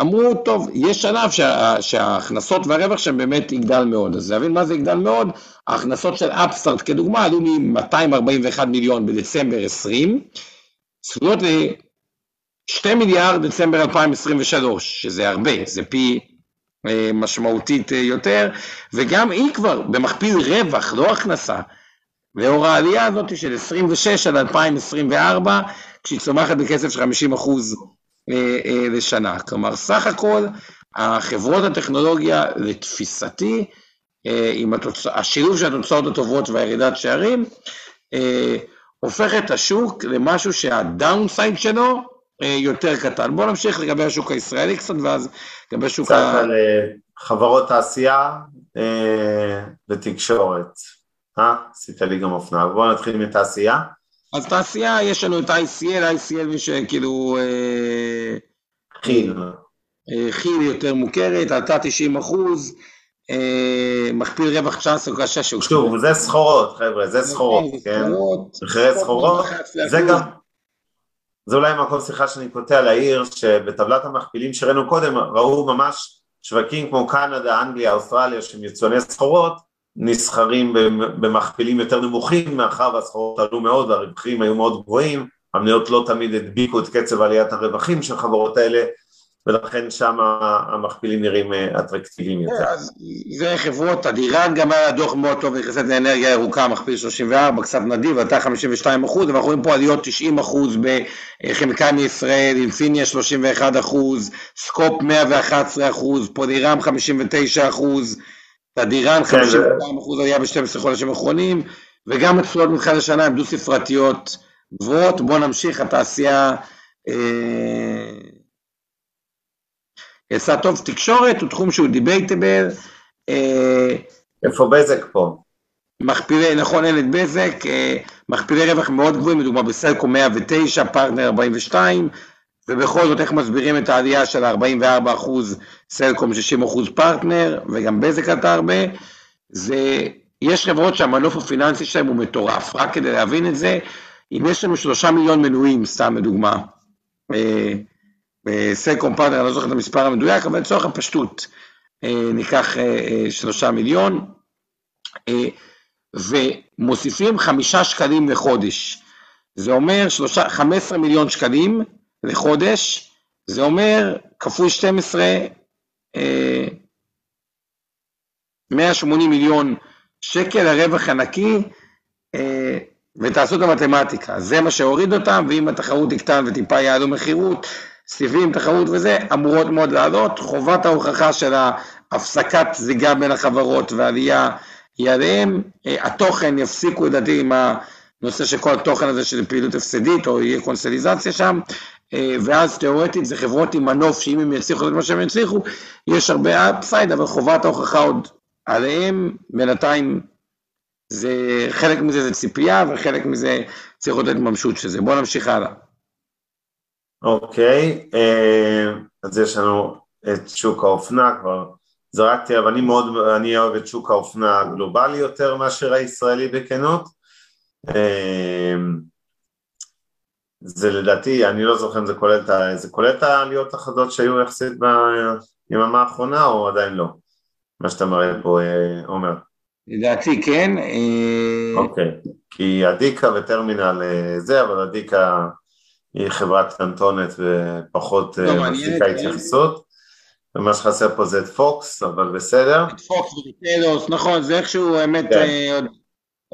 אמרו, טוב, יש שלב שה, שההכנסות והרווח שם באמת יגדל מאוד, אז להבין מה זה יגדל מאוד, ההכנסות של אפסטארט כדוגמה עלו מ-241 מיליון בדצמבר 20, צפויות ל-2 מיליארד דצמבר 2023, שזה הרבה, זה פי אה, משמעותית אה, יותר, וגם היא כבר במכפיל רווח, לא הכנסה. לאור העלייה הזאת של 26 עד 2024, כשהיא צומחת בקצב של 50 אחוז אה, לשנה. כלומר, סך הכל, החברות הטכנולוגיה, לתפיסתי, עם התוצ... השילוב של התוצאות הטובות והירידת שערים, הופך את השוק למשהו שהדאונסייד שלו יותר קטן. בואו נמשיך לגבי השוק הישראלי קצת, ואז לגבי השוק ה... קצת על אה, חברות תעשייה אה, ותקשורת. אה? עשית לי גם אופנה. בואו נתחיל מתעשייה. אז תעשייה, יש לנו את ICL, ICL מי שכאילו... אה, כי"ל. כי"ל יותר מוכרת, עלתה 90 אחוז. מכפיל רווח 19 קשה שהוא... שוב, זה סחורות, חבר'ה, זה סחורות, כן? מחירי סחורות, זה גם... זה אולי מקום שיחה שאני קוטע להעיר שבטבלת המכפילים שראינו קודם ראו ממש שווקים כמו קנדה, אנגליה, אוסטרליה שהם יצואני סחורות נסחרים במכפילים יותר נמוכים מאחר והסחורות עלו מאוד והרווחים היו מאוד גבוהים המניות לא תמיד הדביקו את קצב עליית הרווחים של חברות האלה ולכן שם המכפילים נראים אה, אטרקטיביים יותר. זה חברות, אדירן גם היה דוח מאוד טוב נכנסת לאנרגיה ירוקה, מכפיל 34, קצת נדיב, עלתה 52 אחוז, ואנחנו רואים פה עליות 90 אחוז בכימיקלים מישראל, אינפיניה 31 אחוז, סקופ 111 אחוז, פולירם 59 אחוז, אדירן 52 כן, אחוז עלייה ב-12 חודשים האחרונים, וגם התשואות מתחילת השנה הן דו ספרתיות גבוהות, בואו נמשיך, התעשייה אה, עשה טוב תקשורת הוא תחום שהוא דיבייטבל. אה, איפה בזק פה? מכפילי, נכון, אין את בזק, אה, מכפילי רווח מאוד גבוהים, לדוגמה בסלקו 109, פרטנר 42, ובכל זאת איך מסבירים את העלייה של 44 אחוז סלקום, 60 אחוז פרטנר, וגם בזק עלתה הרבה, זה, יש חברות שהמנוף הפיננסי שלהם הוא מטורף, רק כדי להבין את זה, אם יש לנו שלושה מיליון מנויים, סתם לדוגמה, אה, בסלקום פארטנר, אני לא זוכר את המספר המדויק, אבל לצורך הפשטות אה, ניקח אה, אה, שלושה מיליון, ומוסיפים חמישה שקלים לחודש. זה אומר שלושה, 15 מיליון שקלים לחודש, זה אומר כפול 12, 180 מיליון שקל, הרווח הנקי, ותעשו את המתמטיקה, זה מה שהוריד אותם, ואם התחרות תקטן וטיפה יעלו מכירות, סיבים, תחרות וזה, אמורות מאוד לעלות. חובת ההוכחה של ההפסקת זיגה בין החברות ועלייה היא עליהם. אה, התוכן יפסיקו לדעתי עם הנושא של כל התוכן הזה של פעילות הפסדית, או יהיה קונסטליזציה שם, אה, ואז תיאורטית זה חברות עם מנוף, שאם הם יצליחו את מה שהם יצליחו, יש הרבה אפסייד, אבל חובת ההוכחה עוד עליהם, בינתיים זה, חלק מזה זה ציפייה, וחלק מזה צריך את ממשות של זה. בואו נמשיך הלאה. אוקיי, אה, אז יש לנו את שוק האופנה, כבר זרקתי, אבל אני מאוד, אני אוהב את שוק האופנה הגלובלי יותר מאשר הישראלי בכנות. אה, זה לדעתי, אני לא זוכר אם זה כולל, זה כולל את העליות החדות שהיו יחסית ביממה האחרונה או עדיין לא? מה שאתה מראה פה, אה, עומר. לדעתי כן. אוקיי, כי אדיקה וטרמינל זה, אבל אדיקה היא חברה קטנטונת ופחות לא, אה, מחזיקה התייחסות. ומה שחסר פה זה את פוקס, אבל בסדר. את פוקס וטלוס, נכון, זה איכשהו האמת... כן. אה,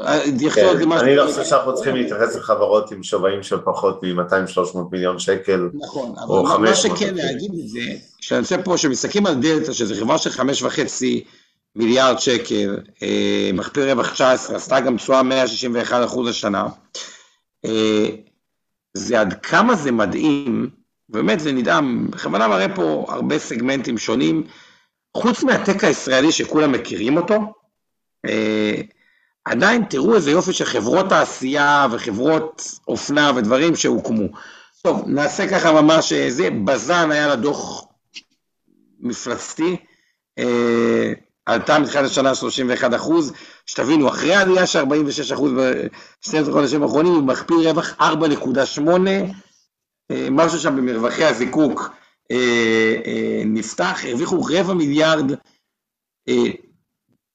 אה, כן. אני לא חושב שאנחנו צריכים להתייחס לחברות עם שווים של פחות מ-200-300 מיליון שקל, נכון, אבל מה שכן להגיד זה, כשאני חושב פה שמסתכלים על דלתא, שזו חברה של חמש וחצי מיליארד שקל, מכפיל רווח 19, עשתה גם תשואה 161 אחוז השנה, זה עד כמה זה מדהים, באמת זה נדהם, בכוונה מראה פה הרבה סגמנטים שונים, חוץ מהטק הישראלי שכולם מכירים אותו, אה, עדיין תראו איזה יופי של חברות תעשייה וחברות אופנה ודברים שהוקמו. טוב, נעשה ככה ממש, זה, בזן היה לה דוח מפלצתי, אה, עלתה מתחילת השנה 31 אחוז, שתבינו, אחרי העלייה של 46 אחוז ב-12 חודשים האחרונים, הוא מכפיל רווח 4.8, אה, משהו שם במרווחי הזיקוק אה, אה, נפתח, הרוויחו רבע מיליארד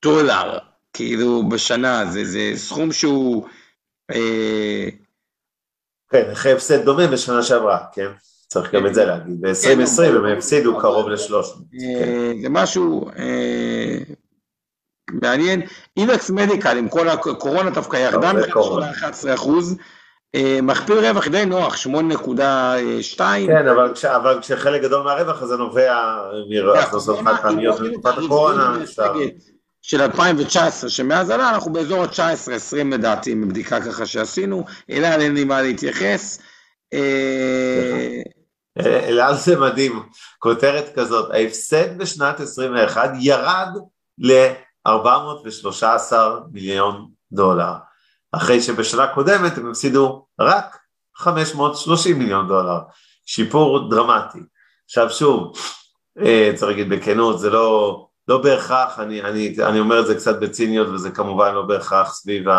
דולר, כאילו בשנה, זה, זה סכום שהוא... כן, אחרי הפסד דומה בשנה שעברה, כן? צריך גם את זה להגיד, ב-2020 כן, הם הפסידו קרוב ל-300. כן. זה משהו מעניין. אינקס מדיקל עם כל הקורונה דווקא ירדה מ-11 אחוז. אה, מכפיל רווח די נוח, 8.2. כן, אבל, כש, אבל כשחלק גדול מהרווח הזה נובע מהכנסות חד פעמיות בתקופת הקורונה. של 2019, שמאז עלה אנחנו באזור ה-19-20 לדעתי, מבדיקה ככה שעשינו, אלא אין לי מה להתייחס. אה, אלעל זה מדהים, כותרת כזאת, ההפסד בשנת 21 ירד ל-413 מיליון דולר. אחרי שבשנה קודמת הם הפסידו רק 530 מיליון דולר, שיפור דרמטי. עכשיו שוב, אה, צריך להגיד בכנות, זה לא, לא בהכרח, אני, אני, אני אומר את זה קצת בציניות וזה כמובן לא בהכרח סביב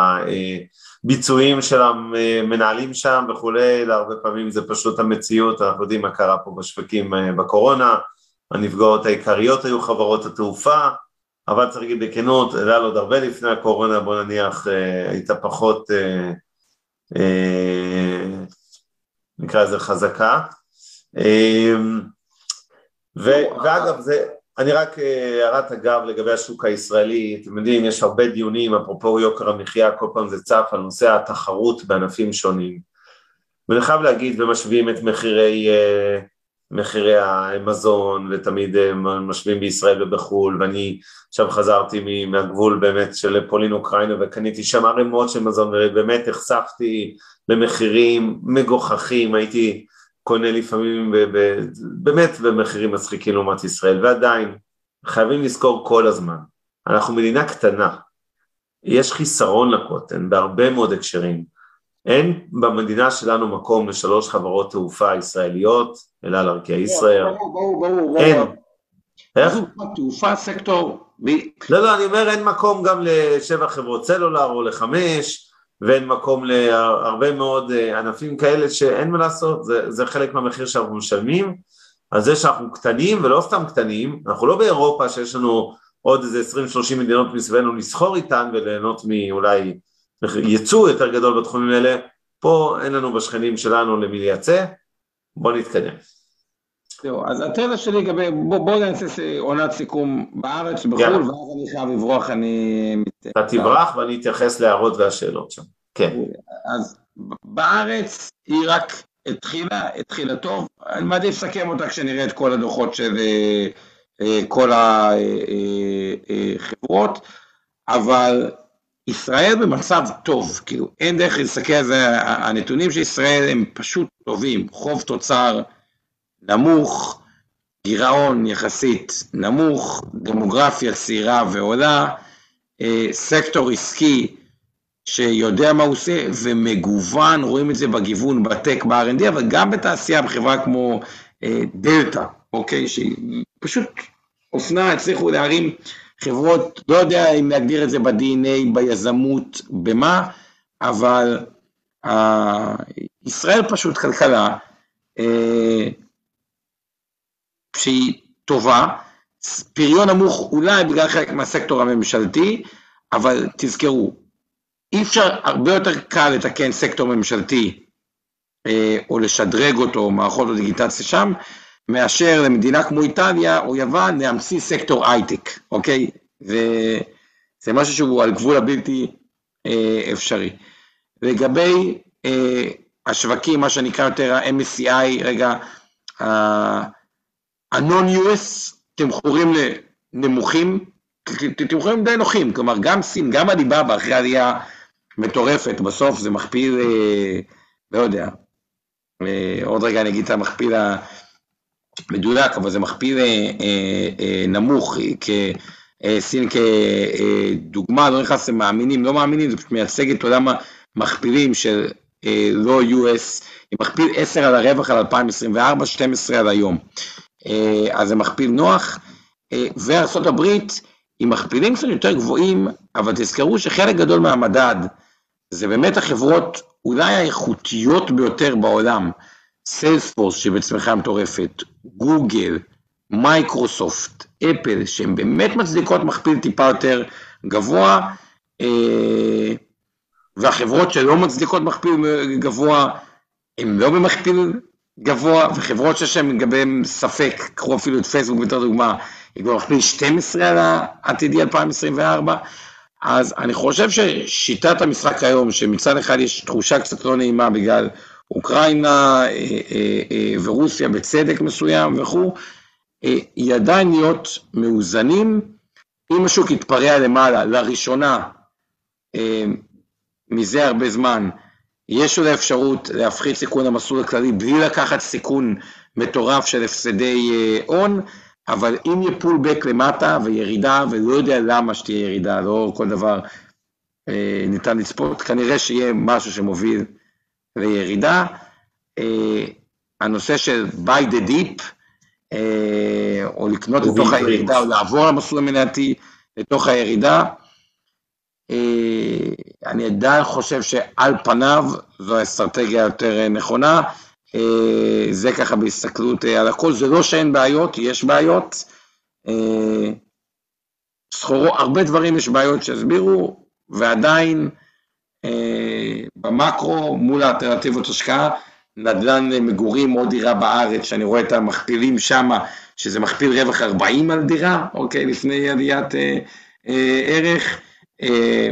הביצועים של המנהלים שם וכולי, אלא הרבה פעמים זה פשוט המציאות, אנחנו יודעים מה קרה פה בשווקים אה, בקורונה, הנפגעות העיקריות היו חברות התעופה, אבל צריך להגיד בכנות, אל על עוד הרבה לפני הקורונה, בוא נניח, אה, הייתה פחות, אה, אה, נקרא לזה חזקה. ו, ואגב, זה, אני רק הערת אגב לגבי השוק הישראלי, אתם יודעים, יש הרבה דיונים, אפרופו יוקר המחיה, כל פעם זה צף על נושא התחרות בענפים שונים. ואני חייב להגיד, ומשווים את מחירי מחירי המזון ותמיד אה, משווים בישראל ובחו"ל ואני עכשיו חזרתי מהגבול באמת של פולין אוקראינה וקניתי שם ערימות של מזון ובאמת נחשפתי למחירים מגוחכים, הייתי קונה לפעמים ב, ב, באמת במחירים מצחיקים לעומת ישראל ועדיין חייבים לזכור כל הזמן, אנחנו מדינה קטנה, יש חיסרון לקוטן בהרבה מאוד הקשרים אין במדינה שלנו מקום לשלוש חברות תעופה ישראליות, אלא על ערכי ישראל. ברור, ברור, אין. איך? תעופה סקטור. לא, לא, אני אומר אין מקום גם לשבע חברות סלולר או לחמש, ואין מקום להרבה מאוד אה, ענפים כאלה שאין מה לעשות, זה, זה חלק מהמחיר שאנחנו משלמים. על זה שאנחנו קטנים, ולא סתם קטנים, אנחנו לא באירופה שיש לנו עוד איזה 20-30 מדינות מסביבנו לסחור איתן וליהנות מאולי ייצוא יותר גדול בתחומים האלה, פה אין לנו בשכנים שלנו למי לייצא, בוא נתקדם. זהו, אז התזה שלי לגבי, בוא, בוא נעשה עונת סיכום בארץ, בחו"ל, ואז אני חייב לברוח, אני... אתה תברח ואני אתייחס להערות והשאלות שם, כן. אז בארץ היא רק התחילה, התחילה טוב, אני מעדיף לסכם אותה כשנראה את כל הדוחות של אה, אה, כל החברות, אה, אבל ישראל במצב טוב, כאילו אין דרך להסתכל על זה, הנתונים של ישראל הם פשוט טובים, חוב תוצר נמוך, גירעון יחסית נמוך, דמוגרפיה צעירה ועולה, אה, סקטור עסקי שיודע מה הוא עושה ומגוון, רואים את זה בגיוון בטק, ב-R&D, אבל גם בתעשייה, בחברה כמו אה, דלתא, אוקיי, שהיא פשוט אופנה, הצליחו להרים חברות, לא יודע אם להגדיר את זה ב-DNA, ביזמות, במה, אבל uh, ישראל פשוט כלכלה uh, שהיא טובה, פריון נמוך אולי בגלל חלק מהסקטור הממשלתי, אבל תזכרו, אי אפשר, הרבה יותר קל לתקן סקטור ממשלתי אה, או לשדרג אותו, מערכות או דיגיטציה שם, מאשר למדינה כמו איטליה או יוון להמציא סקטור הייטק, אוקיי? וזה משהו שהוא על גבול הבלתי אה, אפשרי. לגבי אה, השווקים, מה שנקרא יותר ה-MSCI, רגע, ה-non-US, תמחורים נמוכים, תמחורים די נוחים, כלומר גם סין, גם הליבאבא אחרי עלייה מטורפת, בסוף זה מכפיל, אה, לא יודע, אה, עוד רגע אני אגיד את המכפיל מדויק, אבל זה מכפיל אה, אה, אה, נמוך, כסין כדוגמה, לא נכנס למאמינים, לא מאמינים, זה פשוט מייצג את עולם המכפילים של לא US, היא מכפיל 10 על הרווח על 2024, 12 על היום. אז זה מכפיל נוח, וארה"ב עם מכפילים קצת יותר גבוהים, אבל תזכרו שחלק גדול מהמדד זה באמת החברות אולי האיכותיות ביותר בעולם, סיילספורס שבצמיחה מטורפת, גוגל, מייקרוסופט, אפל, שהן באמת מצדיקות מכפיל טיפה יותר גבוה, אה, והחברות שלא מצדיקות מכפיל גבוה, הן לא במכפיל גבוה, וחברות שיש להן לגביהן ספק, קחו אפילו את פייסבוק בתור דוגמה, היא כבר מכפיל 12 על העתידי 2024, אז אני חושב ששיטת המשחק היום, שמצד אחד יש תחושה קצת לא נעימה בגלל אוקראינה אה, אה, אה, ורוסיה בצדק מסוים וכו', היא עדיין להיות מאוזנים, אם השוק יתפרע למעלה, לראשונה, מזה הרבה זמן, יש עוד אפשרות להפחית סיכון המסלול הכללי בלי לקחת סיכון מטורף של הפסדי הון, אבל אם יהיה פולבק למטה וירידה, ולא יודע למה שתהיה ירידה, לא כל דבר אה, ניתן לצפות, כנראה שיהיה משהו שמוביל לירידה. אה, הנושא של buy the deep, אה, או לקנות לתוך הירידה, או לעבור למסלול המנהלתי לתוך הירידה, אה, אני עדיין חושב שעל פניו זו האסטרטגיה יותר נכונה. אה, זה ככה בהסתכלות אה, על הכל, זה לא שאין בעיות, יש בעיות. סחורו, הרבה דברים יש בעיות שהסבירו, ועדיין במקרו מול האלטרנטיבות השקעה, נדל"ן מגורים או דירה בארץ, שאני רואה את המכפילים שם, שזה מכפיל רווח 40 על דירה, אוקיי, לפני עליית אה, אה, ערך. אה,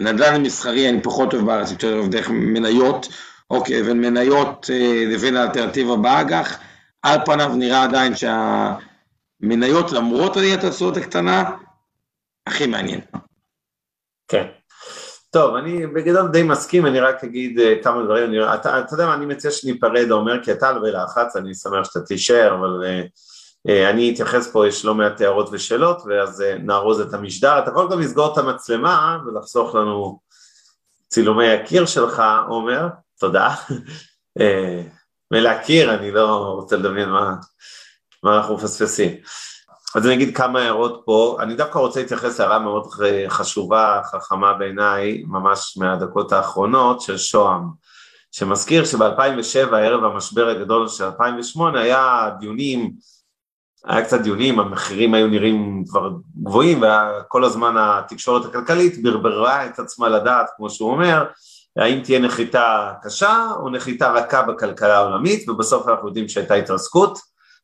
נדל"ן מסחרי אני פחות אוהב בארץ, יותר אוהב דרך מניות, אוקיי, בין מניות אה, לבין האלטרנטיבה באג"ח, על פניו נראה עדיין שהמניות למרות עליית התשואות הקטנה, הכי מעניין. כן. טוב, אני בגדול די מסכים, אני רק אגיד uh, כמה דברים, אני, אתה, אתה יודע מה, אני מציע שניפרד, אומר, כי אתה לא בלחץ, אני שמח שאתה תישאר, אבל uh, אני אתייחס פה, יש לא מעט הערות ושאלות, ואז uh, נארוז את המשדר, אתה יכול גם לסגור את המצלמה ולחסוך לנו צילומי הקיר שלך, עומר, תודה, [laughs] ולהכיר, אני לא רוצה לדמיין מה, מה אנחנו מפספסים. אז אני אגיד כמה הערות פה, אני דווקא רוצה להתייחס להערה מאוד חשובה, חכמה בעיניי, ממש מהדקות האחרונות, של שוהם, שמזכיר שב-2007, ערב המשבר הגדול של 2008, היה דיונים, היה קצת דיונים, המחירים היו נראים כבר גבוהים, וכל הזמן התקשורת הכלכלית ברברה את עצמה לדעת, כמו שהוא אומר, האם תהיה נחיתה קשה או נחיתה רכה בכלכלה העולמית, ובסוף אנחנו יודעים שהייתה התרסקות.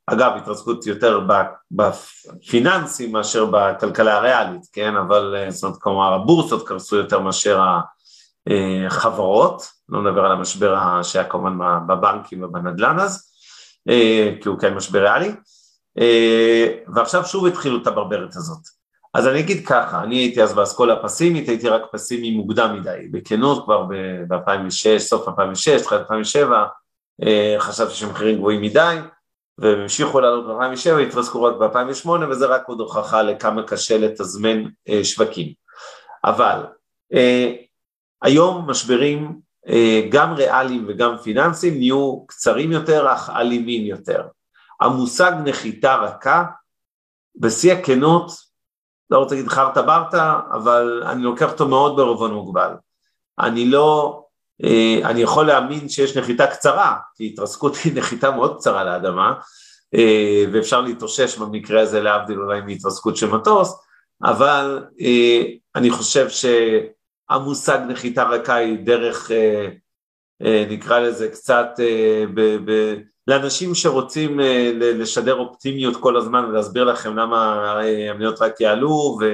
אגב, התרסקות יותר בפיננסים מאשר בכלכלה הריאלית, כן, אבל אה, זאת אומרת, כלומר הבורסות קרסו יותר מאשר החברות, לא נדבר על המשבר שהיה כמובן בבנקים ובנדל"ן אז, אה, כי הוא כן משבר ריאלי, אה, ועכשיו שוב התחילו את הברברת הזאת. אז אני אגיד ככה, אני הייתי אז באסכולה הפסימית, הייתי רק פסימי מוקדם מדי, בכנות כבר ב-2006, סוף 2006, תחילת 2007, חשבתי שמחירים גבוהים מדי, והם המשיכו לעלות ב-2007, התרסקו רק ב-2008, וזה רק עוד הוכחה לכמה קשה לתזמן אה, שווקים. אבל אה, היום משברים אה, גם ריאליים וגם פיננסיים נהיו קצרים יותר, אך אלימים יותר. המושג נחיתה רכה, בשיא הכנות, לא רוצה להגיד חרטה ברטה, אבל אני לוקח אותו מאוד בערבון מוגבל. אני לא אה, אני יכול להאמין שיש נחיתה קצרה, כי התרסקות היא נחיתה מאוד קצרה לאדמה, אה, ואפשר להתאושש במקרה הזה להבדיל אולי מהתרסקות של מטוס, אבל אה, אני חושב שהמושג נחיתה רכה היא דרך, נקרא לזה קצת, ב, ב, לאנשים שרוצים לשדר אופטימיות כל הזמן ולהסביר לכם למה המניות רק יעלו ו...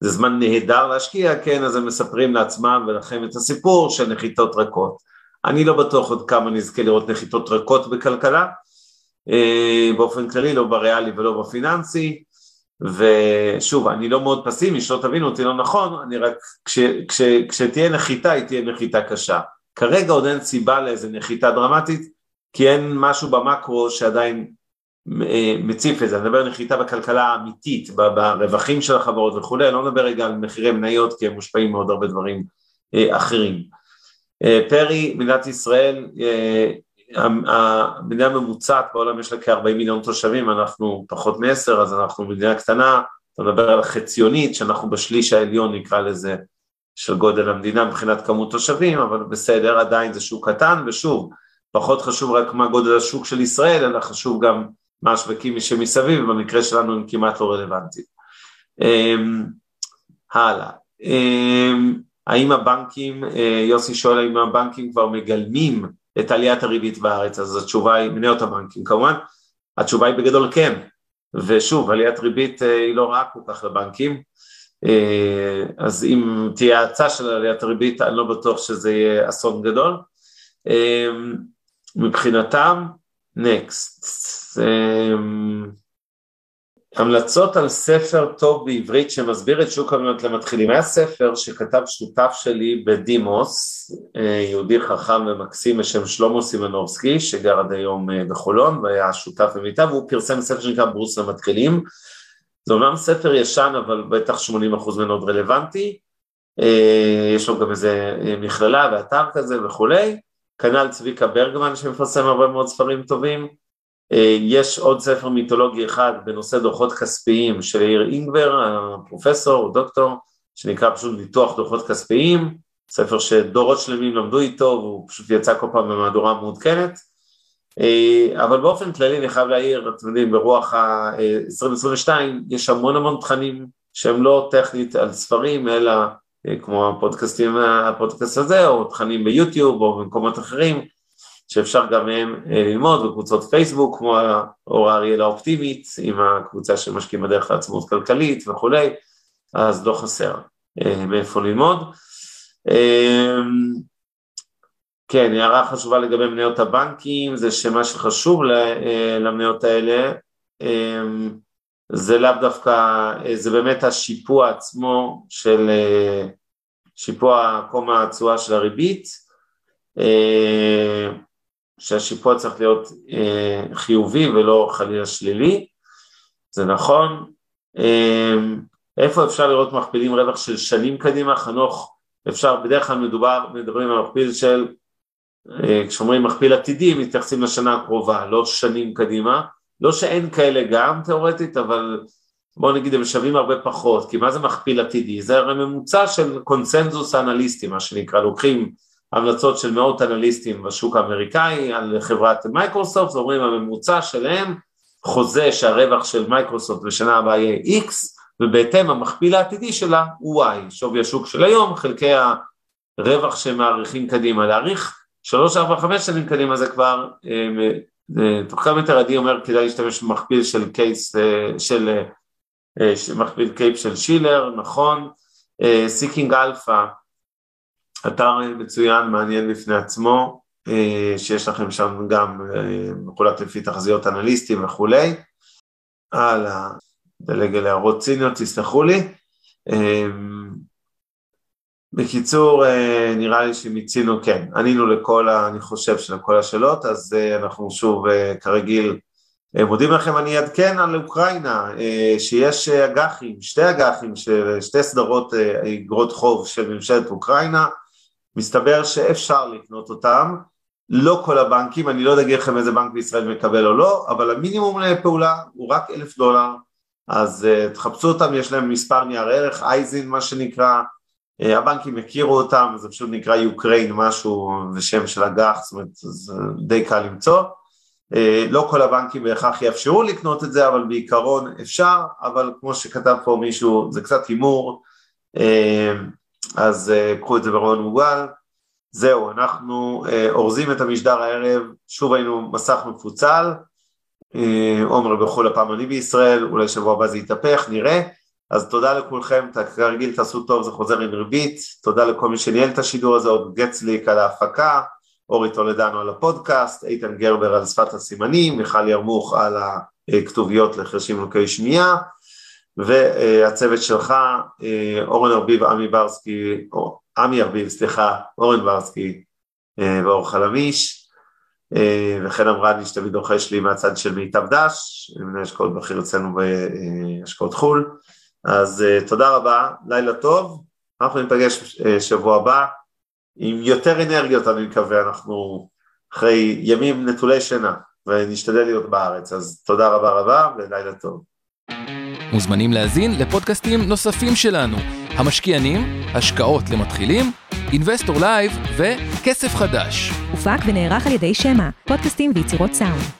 זה זמן נהדר להשקיע, כן, אז הם מספרים לעצמם ולכם את הסיפור של נחיתות רכות. אני לא בטוח עוד כמה נזכה לראות נחיתות רכות בכלכלה, אה, באופן כללי, לא בריאלי ולא בפיננסי, ושוב, אני לא מאוד פסימי, שלא תבינו אותי לא נכון, אני רק, כש, כש, כשתהיה נחיתה, היא תהיה נחיתה קשה. כרגע עוד אין סיבה לאיזה נחיתה דרמטית, כי אין משהו במקרו שעדיין אה, מציף את זה, אני מדבר על נחיתה בכלכלה האמיתית, ברווחים של החברות וכולי, אני לא מדבר רגע על מחירי מניות כי הם מושפעים מאוד הרבה דברים אה, אחרים. אה, פרי, מדינת ישראל, המדינה הממוצעת בעולם יש לה כ-40 מיליון תושבים, אנחנו פחות מ-10 אז אנחנו מדינה קטנה, אתה מדבר על החציונית, שאנחנו בשליש העליון נקרא לזה, של גודל המדינה מבחינת כמות תושבים, אבל בסדר, עדיין זה שוק קטן, ושוב, פחות חשוב רק מה גודל השוק של ישראל, אלא חשוב גם מה השווקים שמסביב, במקרה שלנו הם כמעט לא רלוונטיים. אמ, הלאה. אמ, האם הבנקים, אה, יוסי שואל האם הבנקים כבר מגלמים את עליית הריבית בארץ, אז התשובה היא, מניות הבנקים כמובן, התשובה היא בגדול כן, ושוב, עליית ריבית אה, היא לא רעה כל כך לבנקים, אה, אז אם תהיה האצה של עליית הריבית, אני לא בטוח שזה יהיה אסון גדול. מבחינתם, נקסט. המלצות על ספר טוב בעברית שמסביר את שוק המניות למתחילים. היה ספר שכתב שותף שלי בדימוס, אה, יהודי חכם ומקסים בשם שלמה סימנובסקי, שגר עד היום אה, בחולון והיה שותף במיטה, והוא פרסם ספר שנקרא ברוס למתחילים. זה אומנם ספר ישן, אבל בטח 80% ממנו עוד רלוונטי. אה, יש לו גם איזה מכללה ואתר כזה וכולי. כנ"ל צביקה ברגמן שמפרסם הרבה מאוד ספרים טובים. אה, יש עוד ספר מיתולוגי אחד בנושא דוחות כספיים של יאיר אינגבר, הפרופסור, דוקטור, שנקרא פשוט ניתוח דוחות כספיים, ספר שדורות שלמים למדו איתו והוא פשוט יצא כל פעם במהדורה מעודכנת. אה, אבל באופן כללי אני חייב להעיר, אתם יודעים, ברוח ה-2022 יש המון המון תכנים שהם לא טכנית על ספרים, אלא אה, כמו הפודקאסטים, הפודקאסט הזה, או תכנים ביוטיוב או במקומות אחרים, שאפשר גם מהם אה, ללמוד בקבוצות פייסבוק, כמו אור אריאל האופטימית, עם הקבוצה של משקיעים בדרך לעצמאות כלכלית וכולי, אז לא חסר אה, מאיפה ללמוד. כן, הערה חשובה לגבי מניות הבנקים, זה שמה שחשוב למניות האלה, זה לאו דווקא, זה באמת השיפוע עצמו של שיפוע קומה התשואה של הריבית, שהשיפוע צריך להיות חיובי ולא חלילה שלילי, זה נכון. איפה אפשר לראות מכפילים רווח של שנים קדימה? חנוך, אפשר, בדרך כלל מדובר, מדברים על מכפיל של, כשאומרים מכפיל עתידי, מתייחסים לשנה הקרובה, לא שנים קדימה. לא שאין כאלה גם תאורטית, אבל בואו נגיד הם שווים הרבה פחות, כי מה זה מכפיל עתידי? זה הרי ממוצע של קונצנזוס אנליסטי, מה שנקרא, לוקחים המלצות של מאות אנליסטים בשוק האמריקאי על חברת מייקרוסופט, ואומרים הממוצע שלהם חוזה שהרווח של מייקרוסופט בשנה הבאה יהיה X, ובהתאם המכפיל העתידי שלה הוא Y, שווי השוק של היום, חלקי הרווח שמעריכים קדימה. להעריך שלוש, ארבע, חמש שנים קדימה זה כבר אה, כמו שעדי אומר כדאי להשתמש במכפיל של CAPE, אה, של אה, מכפיל CAPE של שילר, נכון, Seeking Alpha, אתר מצוין, מעניין בפני עצמו, שיש לכם שם גם מחולק לפי תחזיות אנליסטים וכולי, הלאה, דלג על הערות ציניות, תסלחו לי, בקיצור, אה, נראה לי שמיצינו, כן, ענינו לכל, ה, אני חושב שלכל השאלות, אז אה, אנחנו שוב, אה, כרגיל, מודים לכם, אני אעדכן על אוקראינה, שיש אג"חים, שתי אג"חים, שתי סדרות אגרות חוב של ממשלת אוקראינה, מסתבר שאפשר לקנות אותם, לא כל הבנקים, אני לא יודע להגיד לכם איזה בנק בישראל מקבל או לא, אבל המינימום לפעולה הוא רק אלף דולר, אז תחפשו אותם, יש להם מספר נייר ערך, אייזין מה שנקרא, הבנקים הכירו אותם, זה פשוט נקרא יוקריין משהו, זה שם של אג"ח, זאת אומרת זה די קל למצוא. אה, לא כל הבנקים בהכרח יאפשרו לקנות את זה, אבל בעיקרון אפשר, אבל כמו שכתב פה מישהו, זה קצת הימור, אה, אז קחו את זה ברעיון מוגבל. זהו, אנחנו אורזים את המשדר הערב, שוב היינו מסך מפוצל, עומר בחו"ל הפעם אני בישראל, אולי שבוע הבא זה יתהפך, נראה. אז תודה לכולכם, כרגיל תעשו טוב, זה חוזר עם ריבית, תודה לכל מי שניהל את השידור הזה, עוד גצליק על ההפקה, אורי טולדנו על הפודקאסט, איתן גרבר על שפת הסימנים, מיכל ירמוך על הכתוביות לחרשים ולקי שמיעה, והצוות שלך, אורן ארביב, עמי ברסקי, או עמי ארביב, סליחה, אורן ברסקי ואור חלמיש, וכן אמרה לי שתמיד רוכש לי מהצד של מיטב דש, מנהל השקעות בכיר אצלנו בהשקעות חו"ל. אז uh, תודה רבה, לילה טוב, אנחנו ניפגש אה, שבוע הבא עם יותר אנרגיות אני מקווה, אנחנו אחרי ימים נטולי שינה ונשתדל להיות בארץ, אז תודה רבה רבה ולילה טוב. מוזמנים להאזין לפודקאסטים נוספים שלנו, המשקיענים, השקעות למתחילים, Investor Live וכסף חדש. הופק ונערך על ידי שמע, פודקאסטים ויצירות סאונד.